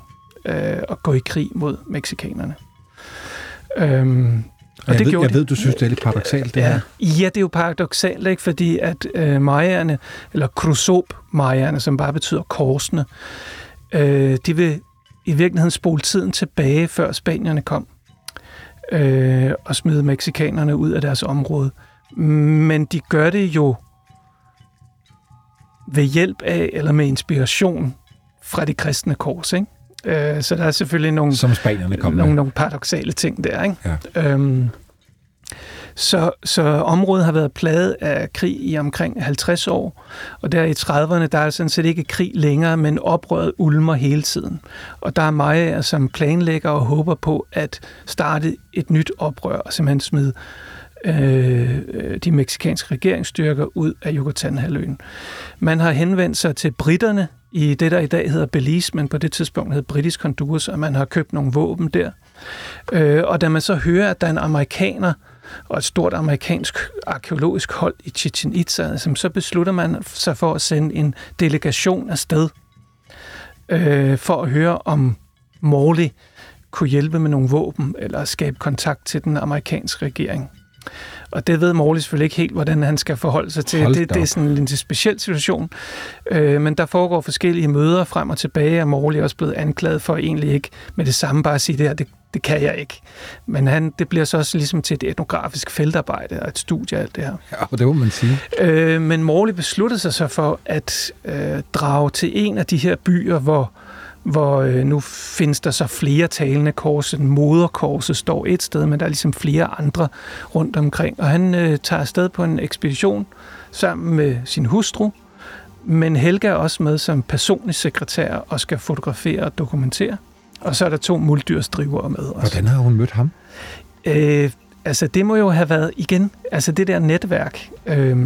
øh, og gå i krig mod meksikanerne. Øhm, og jeg, det ved, gjorde jeg ved, du synes, det er lidt paradoxalt, det ja, her. Ja, det er jo paradoxalt, ikke? fordi at øh, majerne, eller krusop majerne som bare betyder korsene, øh, de vil i virkeligheden spole tiden tilbage, før spanierne kom, øh, og smide meksikanerne ud af deres område. Men de gør det jo ved hjælp af, eller med inspiration fra de kristne kors, ikke? Øh, så der er selvfølgelig nogle, Som spanierne kom nogle, nogle paradoxale ting der. Ikke? Ja. Øhm, så, så området har været plaget af krig i omkring 50 år, og der i 30'erne, der er sådan set ikke krig længere, men oprøret ulmer hele tiden. Og der er mig, som planlægger og håber på at starte et nyt oprør, og simpelthen smide øh, de meksikanske regeringsstyrker ud af Yucatan-halvøen. Man har henvendt sig til britterne i det, der i dag hedder Belize, men på det tidspunkt hed Britisk Honduras, og man har købt nogle våben der. Øh, og da man så hører, at der er en amerikaner og et stort amerikansk arkeologisk hold i Chichen Itza, så beslutter man sig for at sende en delegation afsted øh, for at høre, om Morley kunne hjælpe med nogle våben eller skabe kontakt til den amerikanske regering. Og det ved Morley selvfølgelig ikke helt, hvordan han skal forholde sig til. det, det er sådan en lidt speciel situation. Øh, men der foregår forskellige møder frem og tilbage, og Morley er også blevet anklaget for egentlig ikke med det samme bare at sige det her, det, det kan jeg ikke. Men han, det bliver så også ligesom til et etnografisk feltarbejde og et studie af alt det her. Ja, det må man sige. Øh, men Morley besluttede sig så for at øh, drage til en af de her byer, hvor hvor øh, nu findes der så flere talende kors. Moderkorset står et sted, men der er ligesom flere andre rundt omkring. Og han øh, tager afsted på en ekspedition sammen med sin hustru, men Helga er også med som personlig sekretær og skal fotografere og dokumentere. Og så er der to muldyrsdrivere med også. Hvordan har hun mødt ham? Øh, altså, det må jo have været igen, altså det der netværk. Øh,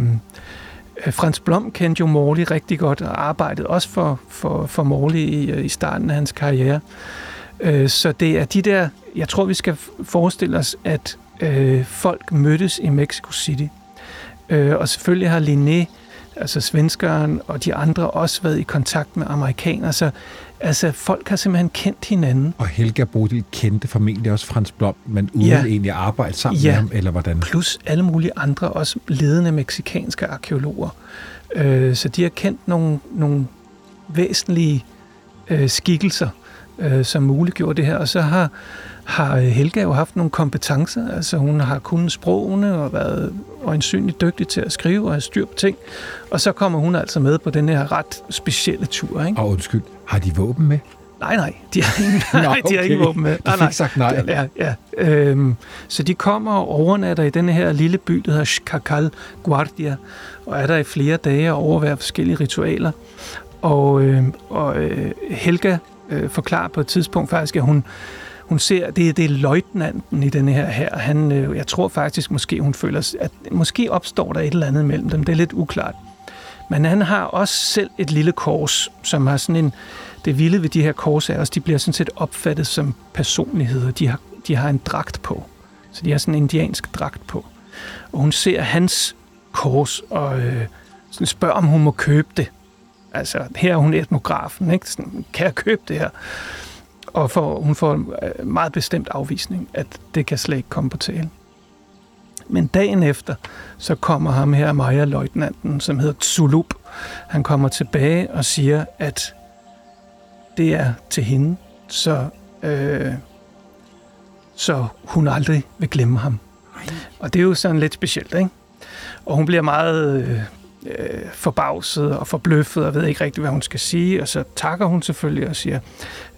Frans Blom kendte jo Morley rigtig godt og arbejdede også for, for, for Morley i, i starten af hans karriere. Øh, så det er de der, jeg tror vi skal forestille os, at øh, folk mødtes i Mexico City. Øh, og selvfølgelig har Linné, altså svenskeren og de andre også været i kontakt med amerikanere, så Altså, folk har simpelthen kendt hinanden. Og Helga Bodil kendte formentlig også Frans Blom, men uden ja. egentlig at arbejde sammen ja. med ham, eller hvordan? plus alle mulige andre, også ledende meksikanske arkeologer. Øh, så de har kendt nogle, nogle væsentlige øh, skikkelser, øh, som muliggjorde det her. Og så har, har Helga jo haft nogle kompetencer. Altså hun har kunnet sprogene og været øjensynligt dygtig til at skrive og have styr på ting. Og så kommer hun altså med på den her ret specielle tur. Ikke? Og undskyld, har de våben med? Nej, nej, de har ingen, nej, Nå, de har okay. ingen våben med. Nej, fik nej. sagt nej. Ja, ja. Øhm, så de kommer og overnatter i denne her lille by, der hedder Shkakal Guardia, og er der i flere dage og overværer forskellige ritualer. Og, øh, og øh, Helga øh, forklarer på et tidspunkt faktisk, at hun, hun ser, det, det er løjtnanten i denne her her. Han, øh, jeg tror faktisk, måske hun føler, at måske opstår der et eller andet mellem dem. Det er lidt uklart. Men han har også selv et lille kors, som har sådan en... Det vilde ved de her kors er også, de bliver sådan set opfattet som personligheder. De har, de har en dragt på. Så de har sådan en indiansk dragt på. Og hun ser hans kors og øh, sådan spørger, om hun må købe det. Altså, her er hun etnografen, ikke? Sådan, kan jeg købe det her? Og for, hun får en øh, meget bestemt afvisning, at det kan slet ikke komme på tale. Men dagen efter, så kommer ham her, Maja-løjtnanten, som hedder Tsulup. Han kommer tilbage og siger, at det er til hende, så, øh, så hun aldrig vil glemme ham. Og det er jo sådan lidt specielt, ikke? Og hun bliver meget øh, øh, forbavset og forbløffet og ved ikke rigtig, hvad hun skal sige. Og så takker hun selvfølgelig og siger,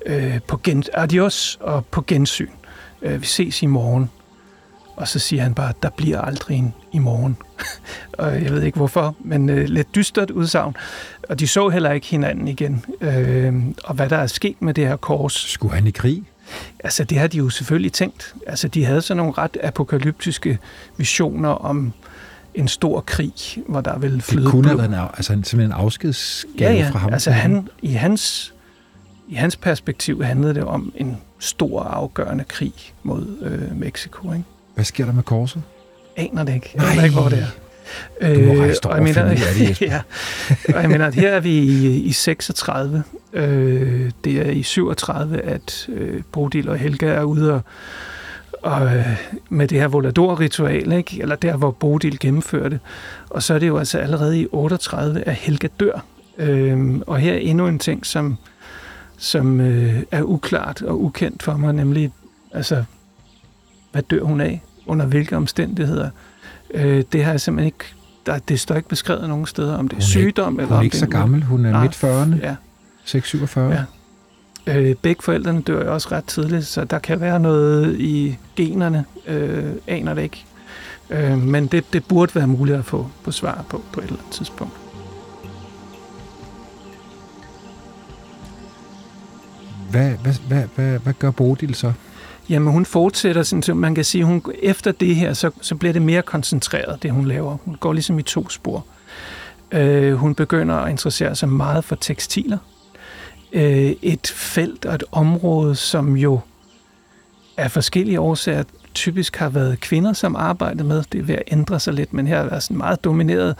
øh, på gen- adios og på gensyn. Øh, vi ses i morgen. Og så siger han bare, der bliver aldrig en i morgen. [laughs] og jeg ved ikke hvorfor, men øh, lidt dystert udsagn. Og de så heller ikke hinanden igen. Øh, og hvad der er sket med det her kors, Skulle han i krig? altså det har de jo selvfølgelig tænkt. Altså de havde sådan nogle ret apokalyptiske visioner om en stor krig, hvor der ville flyde Det kunne have været en, altså, en- simpelthen en afskedsgave Ja, ja. fra ham. Altså han, i, hans, i hans perspektiv handlede det om en stor afgørende krig mod øh, Mexico. Ikke? Hvad sker der med korset? Aner det ikke. Jeg ved ikke, hvor det er. Du må rejse og jeg mener, af det, [laughs] ja, og jeg mener, at her er vi i, i 36. Øh, det er i 37, at øh, Bodil og Helga er ude og, og øh, med det her volador-ritual, ikke? eller der, hvor Bodil gennemfører det. Og så er det jo altså allerede i 38, at Helga dør. Øh, og her er endnu en ting, som, som øh, er uklart og ukendt for mig, nemlig, altså, hvad dør hun af? Under hvilke omstændigheder? Øh, det har jeg simpelthen ikke... Der, det står ikke beskrevet nogen steder, om det er er ikke- sygdom, eller Hun er om ikke det så en- gammel. Hun er Nej, midt 40'erne. Ja. 6-47. Ja. Øh, begge forældrene dør jo også ret tidligt, så der kan være noget i generne, øh, aner det ikke. Øh, men det, det burde være muligt at få på svar på på et eller andet tidspunkt. Hvad, hvad, hvad, hvad, hvad gør Bodil så? Jamen hun fortsætter, sådan, så man kan sige, hun, efter det her, så, så bliver det mere koncentreret, det hun laver. Hun går ligesom i to spor. Øh, hun begynder at interessere sig meget for tekstiler. Øh, et felt og et område, som jo af forskellige årsager typisk har været kvinder, som arbejdede med. Det er ved at ændre sig lidt, men her har været sådan meget domineret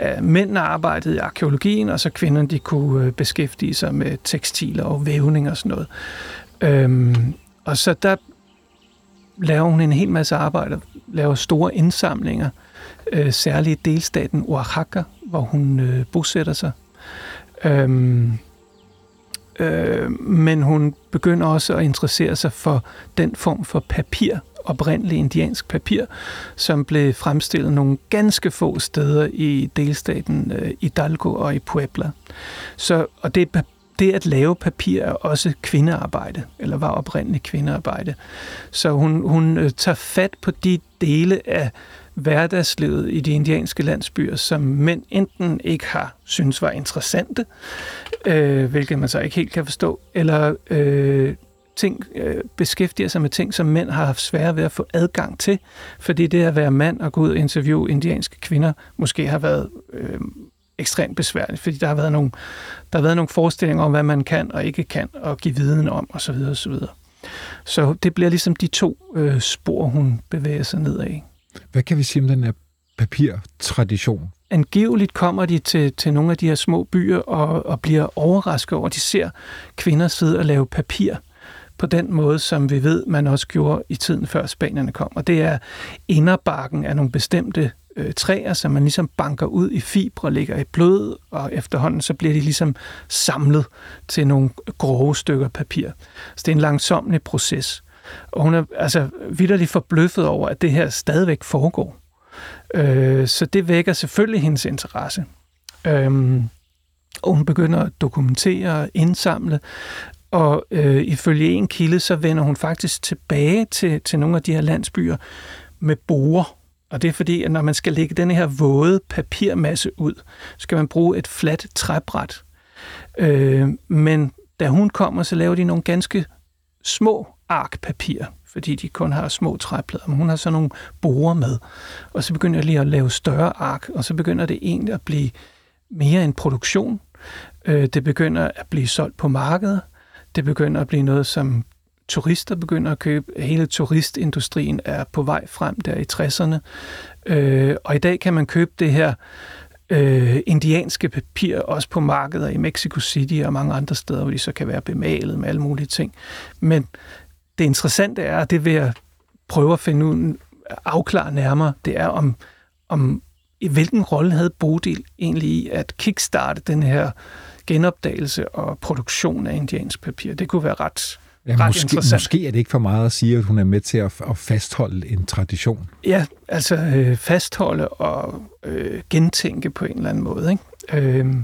af mændene arbejdede i arkeologien, og så kvinderne de kunne øh, beskæftige sig med tekstiler og vævning og sådan noget. Øhm, og så der laver hun en hel masse arbejde, laver store indsamlinger, øh, særligt i delstaten Oaxaca, hvor hun øh, bosætter sig. Øhm, øh, men hun begynder også at interessere sig for den form for papir, oprindelig indiansk papir, som blev fremstillet nogle ganske få steder i delstaten øh, Hidalgo og i Puebla. Så, og det, er det at lave papir er også kvindearbejde, eller var oprindeligt kvindearbejde. Så hun, hun øh, tager fat på de dele af hverdagslivet i de indianske landsbyer, som mænd enten ikke har synes var interessante, øh, hvilket man så ikke helt kan forstå, eller øh, ting, øh, beskæftiger sig med ting, som mænd har haft svære ved at få adgang til, fordi det at være mand og gå ud og interviewe indianske kvinder måske har været øh, ekstremt besværligt, fordi der har været nogle, der har været nogle forestillinger om, hvad man kan og ikke kan, og give viden om, osv. osv. Så det bliver ligesom de to øh, spor, hun bevæger sig nedad. Hvad kan vi sige om den her papirtradition? Angiveligt kommer de til, til nogle af de her små byer og, og bliver overrasket over, at de ser kvinder sidde og lave papir på den måde, som vi ved, man også gjorde i tiden før spanierne kom. Og det er inderbakken af nogle bestemte øh, træer, som man ligesom banker ud i fibre, ligger i blød, og efterhånden så bliver de ligesom samlet til nogle grove stykker papir. Så det er en langsomlig proces. Og hun er altså vidderligt forbløffet over, at det her stadigvæk foregår. Øh, så det vækker selvfølgelig hendes interesse. Øh, og hun begynder at dokumentere og indsamle. Og øh, ifølge en kilde, så vender hun faktisk tilbage til, til nogle af de her landsbyer med borer. Og det er fordi, at når man skal lægge den her våde papirmasse ud, så skal man bruge et fladt træbræt. Øh, men da hun kommer, så laver de nogle ganske små ark papir, fordi de kun har små træplader, men hun har sådan nogle borer med. Og så begynder jeg lige at lave større ark, og så begynder det egentlig at blive mere en produktion. Øh, det begynder at blive solgt på markedet. Det begynder at blive noget, som turister begynder at købe. Hele turistindustrien er på vej frem der i 60'erne. Øh, og i dag kan man købe det her øh, indianske papir, også på markeder i Mexico City og mange andre steder, hvor de så kan være bemalet med alle mulige ting. Men det interessante er, og det vil jeg prøve at finde ud, afklare nærmere, det er om, om i hvilken rolle havde Bodil egentlig i at kickstarte den her genopdagelse og produktion af indiansk papir. Det kunne være ret Ja, ret måske, måske er det ikke for meget at sige, at hun er med til at, at fastholde en tradition. Ja, altså øh, fastholde og øh, gentænke på en eller anden måde. Ikke? Øh,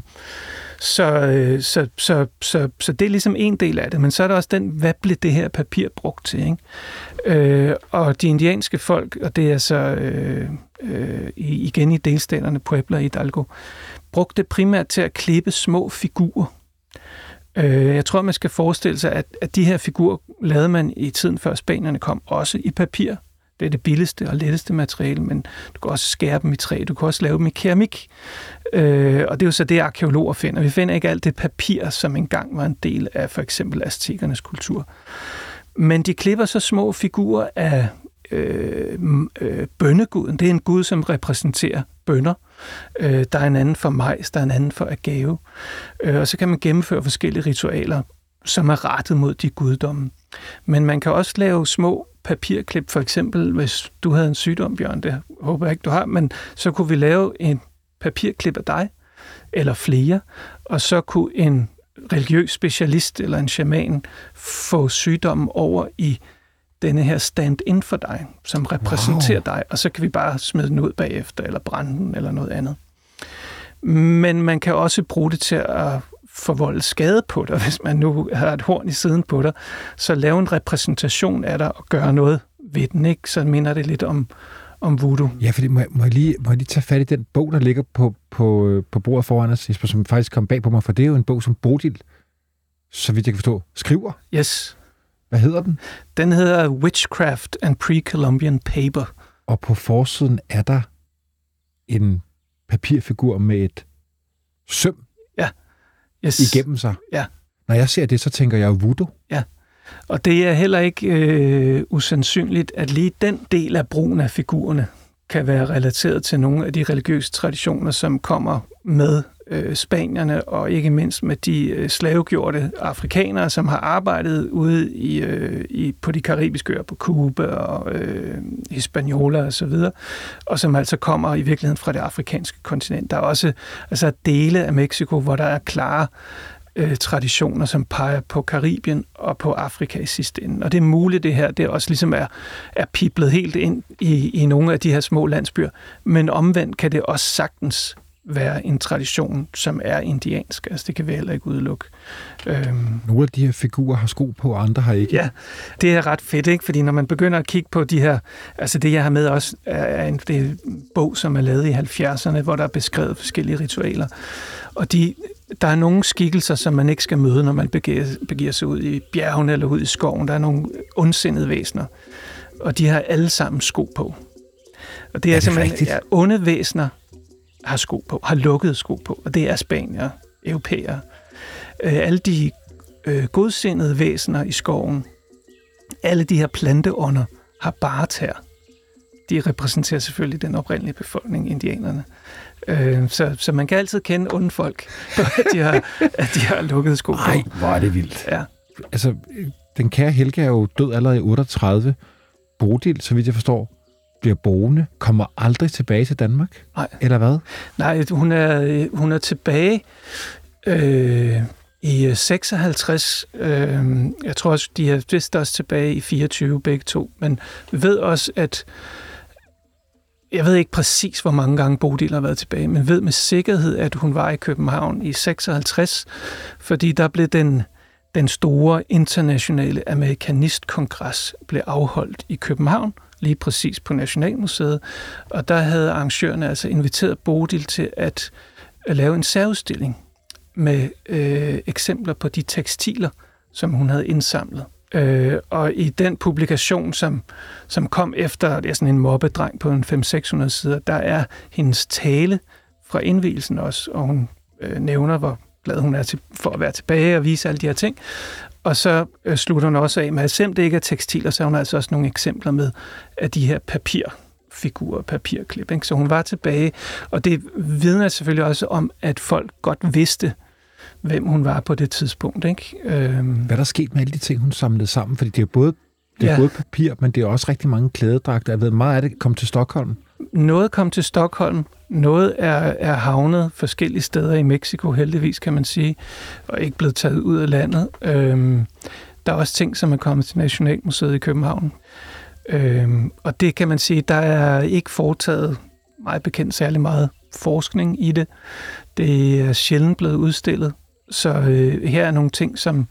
så, øh, så, så, så, så det er ligesom en del af det, men så er der også den, hvad blev det her papir brugt til? Ikke? Øh, og de indianske folk, og det er så øh, øh, igen i delstaterne Puebla og Hidalgo, brugte det primært til at klippe små figurer Øh, jeg tror, man skal forestille sig, at, at de her figurer lavede man i tiden før spanierne kom, også i papir. Det er det billigste og letteste materiale, men du kan også skære dem i træ, du kan også lave dem i keramik. Øh, og det er jo så det, arkeologer finder. Vi finder ikke alt det papir, som engang var en del af for eksempel aztekernes kultur. Men de klipper så små figurer af øh, øh, bønneguden. Det er en gud, som repræsenterer bønder. Øh, der er en anden for majs, der er en anden for agave. Øh, og så kan man gennemføre forskellige ritualer, som er rettet mod de guddomme. Men man kan også lave små papirklip, for eksempel hvis du havde en sygdom, Bjørn, det håber jeg ikke, du har, men så kunne vi lave en papirklip af dig, eller flere, og så kunne en religiøs specialist eller en shaman få sygdommen over i denne her stand-in for dig, som repræsenterer wow. dig, og så kan vi bare smide den ud bagefter, eller brænde den, eller noget andet. Men man kan også bruge det til at forvolde skade på dig, [laughs] hvis man nu har et horn i siden på dig. Så lave en repræsentation af dig og gøre noget ved den, ikke? Så minder det lidt om, om voodoo. Ja, fordi må jeg, må, jeg lige, må jeg lige tage fat i den bog, der ligger på, på, på bordet foran os, Jesper, som faktisk kom bag på mig, for det er jo en bog, som Bodil, så vidt jeg kan forstå, skriver. Yes. Hvad hedder den? Den hedder Witchcraft and Pre-Columbian Paper. Og på forsiden er der en papirfigur med et søm. Yes. igennem sig. Ja. Når jeg ser det, så tænker jeg voodoo. Ja, og det er heller ikke øh, usandsynligt, at lige den del af brugen af figurerne kan være relateret til nogle af de religiøse traditioner, som kommer med øh, spanierne, og ikke mindst med de øh, slavegjorte afrikanere, som har arbejdet ude i, øh, i, på de karibiske øer, på Cuba og øh, Hispaniola osv., og, så videre, og som altså kommer i virkeligheden fra det afrikanske kontinent. Der er også altså dele af Mexico, hvor der er klare øh, traditioner, som peger på Karibien og på Afrika i sidste ende. Og det er muligt, det her, det også ligesom er, er piplet helt ind i, i nogle af de her små landsbyer. Men omvendt kan det også sagtens være en tradition, som er indiansk. Altså, det kan vi heller ikke udelukke. Øhm. Nogle af de her figurer har sko på, andre har ikke. Ja, det er ret fedt, ikke? Fordi når man begynder at kigge på de her... Altså, det jeg har med også er en, det er en bog, som er lavet i 70'erne, hvor der er beskrevet forskellige ritualer. Og de, der er nogle skikkelser, som man ikke skal møde, når man begiver, begiver sig ud i bjergene eller ud i skoven. Der er nogle ondsindede væsener. Og de har alle sammen sko på. Og det er, er det simpelthen ja, onde væsener, har sko på, har lukket sko på, og det er spanier, europæere. Øh, alle de øh, godsindede væsener i skoven, alle de her planteånder, har bare tær. De repræsenterer selvfølgelig den oprindelige befolkning, indianerne. Øh, så, så man kan altid kende onde folk, [laughs] at de har, at de har lukket sko på. Nej, hvor er det vildt. Ja. Altså, den kære Helge er jo død allerede i 38. Bodil, så vidt jeg forstår, bliver boende, kommer aldrig tilbage til Danmark? Nej. Eller hvad? Nej, hun er, hun er tilbage øh, i 56. Øh, jeg tror også, de er vist også tilbage i 24 begge to. Men vi ved også, at jeg ved ikke præcis, hvor mange gange Bodil har været tilbage, men ved med sikkerhed, at hun var i København i 56, fordi der blev den den store internationale amerikanistkongres blev afholdt i København, lige præcis på Nationalmuseet. Og der havde arrangørerne altså inviteret Bodil til at, at lave en særudstilling med øh, eksempler på de tekstiler, som hun havde indsamlet. Øh, og i den publikation, som, som kom efter, det er sådan en mobbedreng på en 500-600 sider, der er hendes tale fra indvielsen også, og hun øh, nævner, hvor glad hun er til, for at være tilbage og vise alle de her ting. Og så øh, slutter hun også af med, at selvom det ikke er tekstiler, så har hun altså også nogle eksempler med af de her papirfigurer, papirklip. Ikke? Så hun var tilbage, og det vidner selvfølgelig også om, at folk godt vidste, hvem hun var på det tidspunkt. Ikke? Øhm. Hvad er der sket med alle de ting, hun samlede sammen? Fordi det er både, det er ja. både papir, men det er også rigtig mange klædedragter. Jeg ved, meget af det kom til Stockholm. Noget kom til Stockholm, noget er, er havnet forskellige steder i Mexico, heldigvis kan man sige, og ikke blevet taget ud af landet. Øhm, der er også ting, som er kommet til Nationalmuseet i København. Øhm, og det kan man sige, der er ikke foretaget meget bekendt særlig meget forskning i det. Det er sjældent blevet udstillet. Så øh, her er nogle ting, som,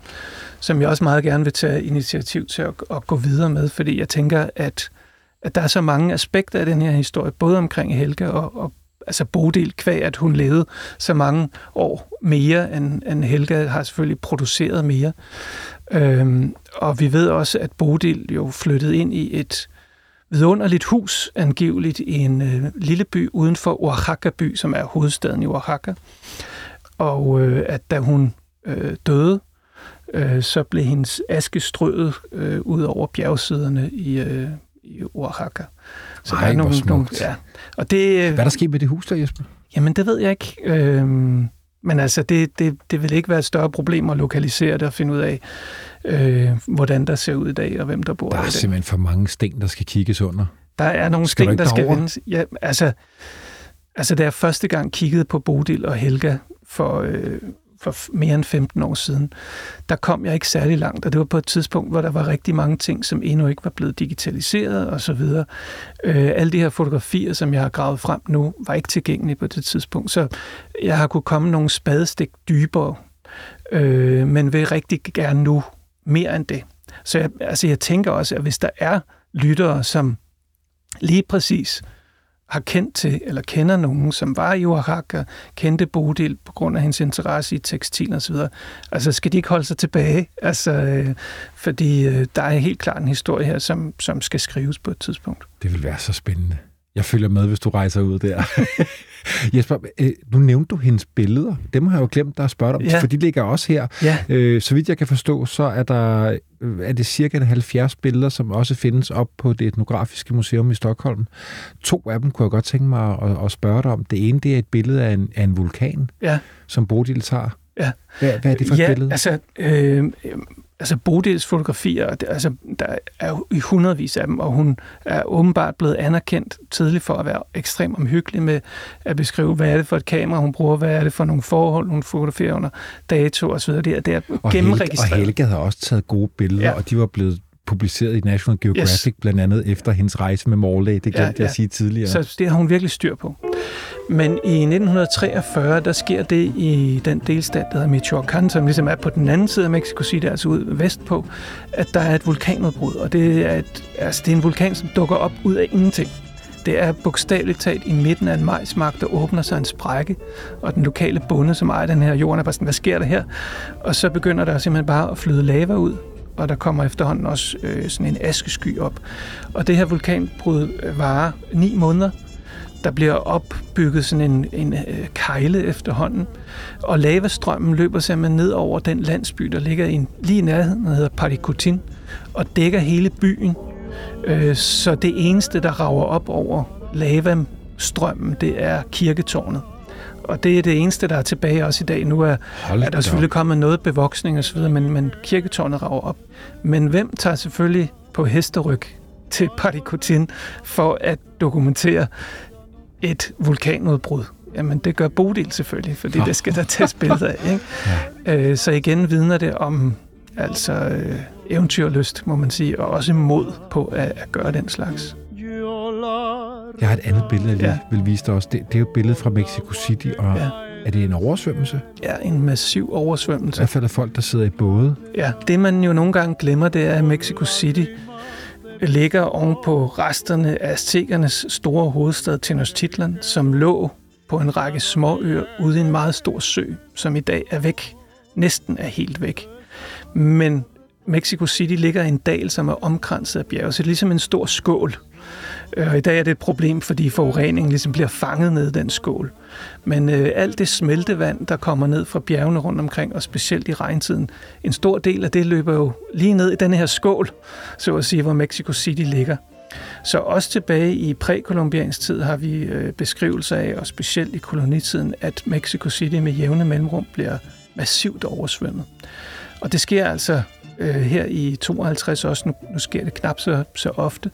som jeg også meget gerne vil tage initiativ til at, at gå videre med, fordi jeg tænker, at, at der er så mange aspekter af den her historie, både omkring Helge og, og altså Bodil kvæg, at hun levede så mange år mere, end, end Helga har selvfølgelig produceret mere. Øhm, og vi ved også, at Bodil jo flyttede ind i et vidunderligt hus, angiveligt i en øh, lille by uden for Oaxaca by, som er hovedstaden i Oaxaca. Og øh, at da hun øh, døde, øh, så blev hendes aske strøget øh, ud over bjergsiderne i, øh, i Oaxaca. Så Ej, der er nogle, nogle, ja. Og det, øh, Hvad er der sket med det hus der, Jesper? Jamen, det ved jeg ikke. Øhm, men altså, det, det, det vil ikke være et større problem at lokalisere det og finde ud af, øh, hvordan der ser ud i dag, og hvem der bor der i Der er simpelthen for mange sten, der skal kigges under. Der er nogle skal sten, der skal vendes. Ja, altså, altså, da jeg første gang kiggede på Bodil og Helga for, øh, for mere end 15 år siden, der kom jeg ikke særlig langt, og det var på et tidspunkt, hvor der var rigtig mange ting, som endnu ikke var blevet digitaliseret og så videre. Øh, alle de her fotografier, som jeg har gravet frem nu, var ikke tilgængelige på det tidspunkt, så jeg har kunne komme nogle spadestik dybere, øh, men vil rigtig gerne nu mere end det. Så jeg, altså jeg tænker også, at hvis der er lyttere, som lige præcis har kendt til, eller kender nogen, som var i Oaxaca, kendte Bodil på grund af hendes interesse i tekstil og så videre. Altså, skal de ikke holde sig tilbage? Altså, øh, fordi øh, der er helt klart en historie her, som, som skal skrives på et tidspunkt. Det vil være så spændende. Jeg følger med, hvis du rejser ud der. [laughs] Jesper, øh, nu nævnte du hendes billeder. Dem har jeg jo glemt dig at spørge om, ja. for de ligger også her. Ja. Øh, så vidt jeg kan forstå, så er der er det cirka 70 billeder, som også findes op på det etnografiske museum i Stockholm. To af dem kunne jeg godt tænke mig at, at spørge dig om. Det ene det er et billede af en, af en vulkan, ja. som Bodil tager. Ja. Hvad, hvad er det for et ja, billede? Altså, øh, altså Bodils fotografier, altså, der er jo i hundredvis af dem, og hun er åbenbart blevet anerkendt tidligt for at være ekstremt omhyggelig med at beskrive, hvad er det for et kamera, hun bruger, hvad er det for nogle forhold, hun fotograferer under dato osv. Det er, det er og gennemregistreret. Helge, og Helge har også taget gode billeder, ja. og de var blevet publiceret i National Geographic, yes. blandt andet efter hendes rejse med Morley. Det glemte ja, ja. jeg at sige tidligere. Så det har hun virkelig styr på. Men i 1943, der sker det i den delstat, der hedder Michoacán, som ligesom er på den anden side af Mexico City, altså ud vestpå, at der er et vulkanudbrud. Og det er, et, altså det er en vulkan, som dukker op ud af ingenting. Det er bogstaveligt talt i midten af en majsmark, der åbner sig en sprække, og den lokale bonde, som ejer den her jord, er bare sådan, hvad sker der her? Og så begynder der simpelthen bare at flyde lava ud, og der kommer efterhånden også øh, sådan en askesky op. Og det her vulkanbrud øh, varer ni måneder. Der bliver opbygget sådan en, en øh, kejle efterhånden, og lavastrømmen løber simpelthen ned over den landsby, der ligger i, lige i nærheden, der hedder Paricutin, og dækker hele byen. Øh, så det eneste, der rager op over lavastrømmen, det er kirketårnet og det er det eneste, der er tilbage også i dag. Nu er, er der selvfølgelig kommet noget bevoksning osv., men, men kirketårnet rager op. Men hvem tager selvfølgelig på hesteryg til Parikotin for at dokumentere et vulkanudbrud? Jamen, det gør Bodil selvfølgelig, fordi det skal der tages billeder af. Ikke? [laughs] Ja. Øh, så igen vidner det om altså øh, eventyrlyst, må man sige, og også mod på at, at gøre den slags. Jeg har et andet billede, jeg ja. vil vise dig også. Det, det er jo et billede fra Mexico City, og ja. Er det en oversvømmelse? Ja, en massiv oversvømmelse. I hvert fald er folk, der sidder i både. Ja, det man jo nogle gange glemmer, det er, at Mexico City ligger oven på resterne af aztekernes store hovedstad Tenochtitlan, som lå på en række småøer ude i en meget stor sø, som i dag er væk. Næsten er helt væk. Men Mexico City ligger i en dal, som er omkranset af bjerge, så det er ligesom en stor skål. Øh, og i dag er det et problem, fordi forureningen ligesom bliver fanget ned i den skål. Men øh, alt det smeltevand, der kommer ned fra bjergene rundt omkring, og specielt i regntiden, en stor del af det løber jo lige ned i den her skål, så at sige, hvor Mexico City ligger. Så også tilbage i prækolumbiansk tid har vi øh, beskrivelser af, og specielt i kolonitiden, at Mexico City med jævne mellemrum bliver massivt oversvømmet. Og det sker altså øh, her i 52 også. Nu, nu sker det knap så, så ofte.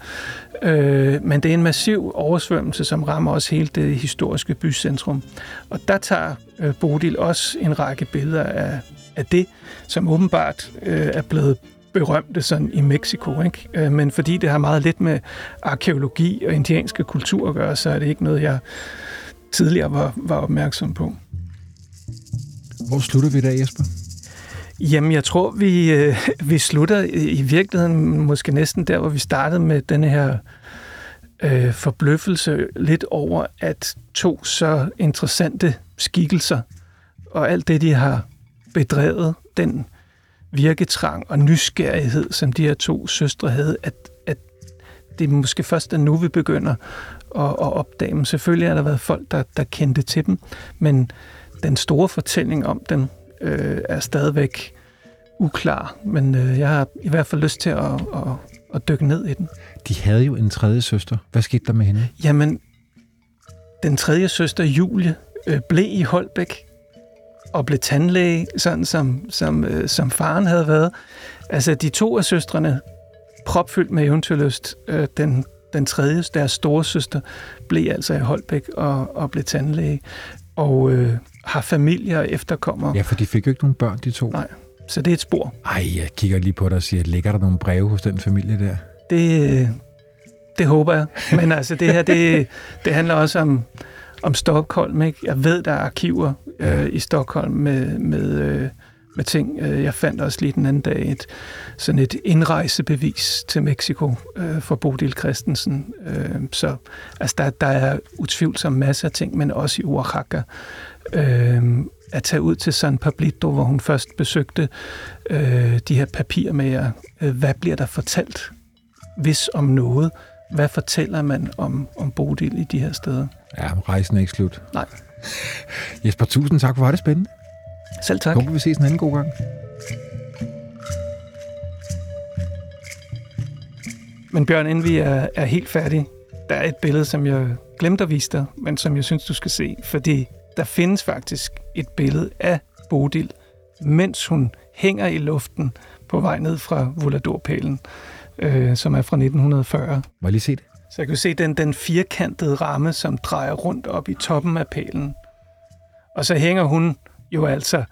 Øh, men det er en massiv oversvømmelse, som rammer også hele det historiske bycentrum. Og der tager øh, Bodil også en række billeder af, af det, som åbenbart øh, er blevet berømte sådan i Mexico. Ikke? Øh, men fordi det har meget lidt med arkeologi og indianske kultur at gøre, så er det ikke noget, jeg tidligere var, var opmærksom på. Hvor slutter vi der, Jesper? Jamen, jeg tror, vi, øh, vi slutter i virkeligheden måske næsten der, hvor vi startede med den her øh, forbløffelse lidt over, at to så interessante skikkelser og alt det, de har bedrevet, den virketrang og nysgerrighed, som de her to søstre havde, at, at det måske først er nu, vi begynder at, at opdage dem. Selvfølgelig har der været folk, der, der kendte til dem, men den store fortælling om dem øh, er stadigvæk uklar, men øh, jeg har i hvert fald lyst til at, at, at dykke ned i den. De havde jo en tredje søster. Hvad skete der med hende? Jamen, den tredje søster, Julie, øh, blev i Holbæk og blev tandlæge, sådan som, som, øh, som faren havde været. Altså, de to af søstrene, propfyldt med eventyrlyst, øh, den, den tredje, deres store søster, blev altså i Holbæk og, og blev tandlæge. Og øh, har familie og efterkommere. Ja, for de fik jo ikke nogen børn, de to. Nej, så det er et spor. Ej, jeg kigger lige på dig og siger, ligger der nogle breve hos den familie der? Det, det håber jeg. Men [laughs] altså, det her, det, det handler også om, om Stockholm. Ikke? Jeg ved, der er arkiver øh, i Stockholm med, med, øh, med ting. Øh, jeg fandt også lige den anden dag et, sådan et indrejsebevis til Mexico øh, for Bodil Christensen. Øh, så altså, der, der er utvivlsomt masser af ting, men også i Oaxaca. Øh, at tage ud til San Pablito, hvor hun først besøgte øh, de her papirer med. Øh, hvad bliver der fortalt, hvis om noget? Hvad fortæller man om, om Bodil i de her steder? Ja, rejsen er ikke slut. Nej. Jesper, tusind tak for, var det spændende. Selv tak. Håber vi ses en anden god gang. Men Bjørn, inden vi er, er helt færdige, der er et billede, som jeg glemte at vise dig, men som jeg synes, du skal se, fordi der findes faktisk et billede af Bodil, mens hun hænger i luften på vej ned fra Voladorpælen, øh, som er fra 1940. Må jeg lige se det? Så jeg kan se den, den firkantede ramme, som drejer rundt op i toppen af pælen. Og så hænger hun jo altså...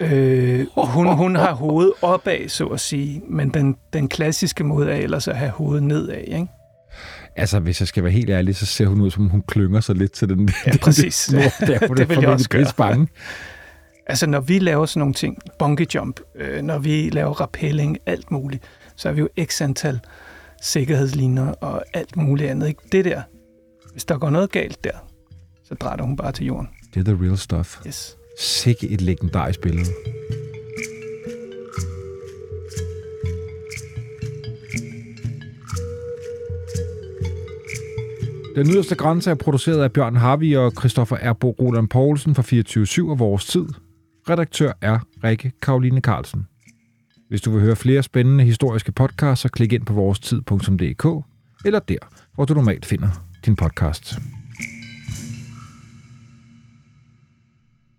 Øh, hun, hun har hovedet opad, så at sige, men den, den klassiske måde er ellers at have hovedet nedad, ikke? Altså, hvis jeg skal være helt ærlig, så ser hun ud, som hun klynger sig lidt til den. Ja, [laughs] præcis. Nord, der, det, det vil jeg også gøre. bange. Altså, når vi laver sådan nogle ting, bungee jump, øh, når vi laver rappelling, alt muligt, så har vi jo x antal sikkerhedslinjer og alt muligt andet. Ikke? Det der, hvis der går noget galt der, så drejer hun bare til jorden. Det er the real stuff. Yes. Sikke et legendarisk billede. Den yderste grænse er produceret af Bjørn Harvi og Christoffer Erbo Roland Poulsen fra 24-7 og Vores Tid. Redaktør er Rikke Karoline Carlsen. Hvis du vil høre flere spændende historiske podcasts, så klik ind på vorestid.dk eller der, hvor du normalt finder din podcast.